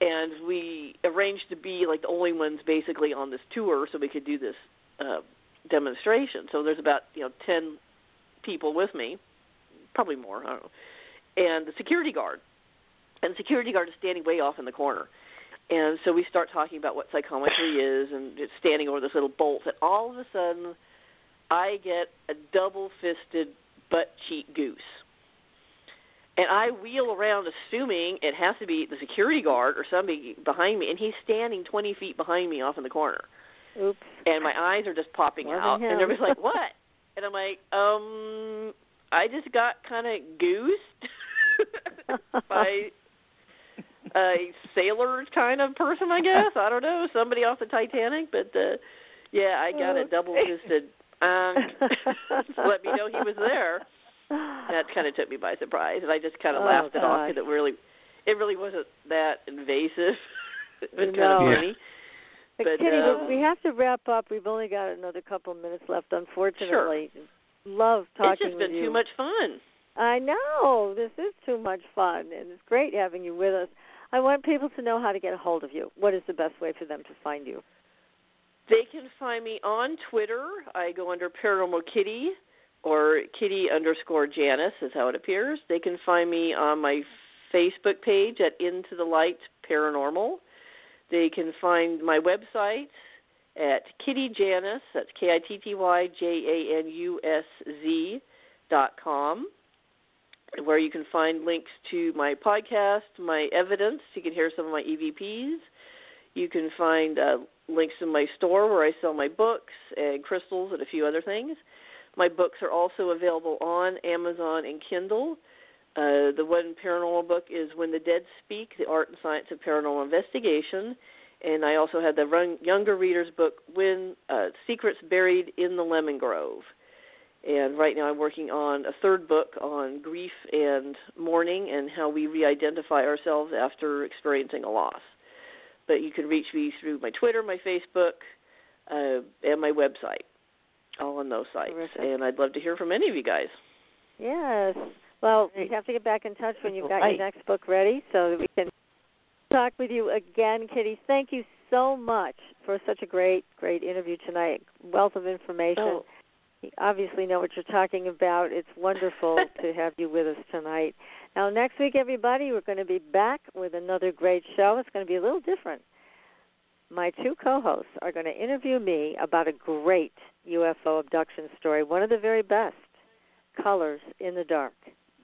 And we arranged to be like the only ones basically on this tour, so we could do this uh, demonstration. So there's about you know ten people with me, probably more. I don't know. And the security guard, and the security guard is standing way off in the corner. And so we start talking about what psychometry is, and it's standing over this little bolt. And all of a sudden, I get a double-fisted butt cheek goose. And I wheel around, assuming it has to be the security guard or somebody behind me, and he's standing 20 feet behind me off in the corner. Oops. And my eyes are just popping Wasn't out, him. and everybody's like, "What?" And I'm like, "Um, I just got kind of goosed by a sailor kind of person, I guess. I don't know, somebody off the Titanic, but uh yeah, I got a double fisted um let me know he was there. That kind of took me by surprise, and I just kind of Oh, laughed it off because it really, it really wasn't that invasive. it was kind No. of Yeah. But, But, Kitty, um, we have to wrap up. We've only got another couple of minutes left, unfortunately. Sure. Love talking It's just been too much fun. I know. This is too much fun, and it's great having you with us. I want people to know how to get a hold of you. What is the best way for them to find you? They can find me on Twitter. I go under Paranormal Kitty or Kitty underscore Janusz is how it appears. They can find me on my Facebook page at Into the Light Paranormal. They can find my website at Kitty. That's K I T T Y J A N U S Z dot com, where you can find links to my podcast, my evidence. You can hear some of my EVPs. You can find uh, links to my store where I sell my books and crystals and a few other things. My books are also available on Amazon and Kindle. Uh, the one paranormal book is When the Dead Speak: The Art and Science of Paranormal Investigation, and I also have the run, younger readers book When uh, Secrets Buried in the Lemon Grove. And right now I'm working on a third book on grief and mourning and how we re-identify ourselves after experiencing a loss. But you can reach me through my Twitter, my Facebook, uh, and my website, all on those sites. Terrific. And I'd love to hear from any of you guys. Yes. Well, we have to get back in touch when you've got Right. your next book ready so that we can talk with you again, Kitty. Thank you so much for such a great, great interview tonight. Wealth of information. Oh. You obviously know what you're talking about. It's wonderful to have you with us tonight. Now, next week, everybody, we're going to be back with another great show. It's going to be a little different. My two co hosts are going to interview me about a great UFO abduction story, one of the very best Colors in the Dark.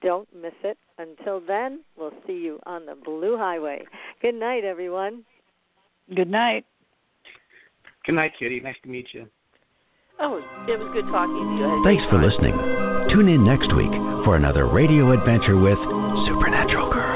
Don't miss it. Until then, we'll see you on the Blue Highway. Good night, everyone. Good night. Good night, Kitty. Nice to meet you. Oh, it was good talking to you. Thanks for listening. Tune in next week for another radio adventure with Supernatural Girl.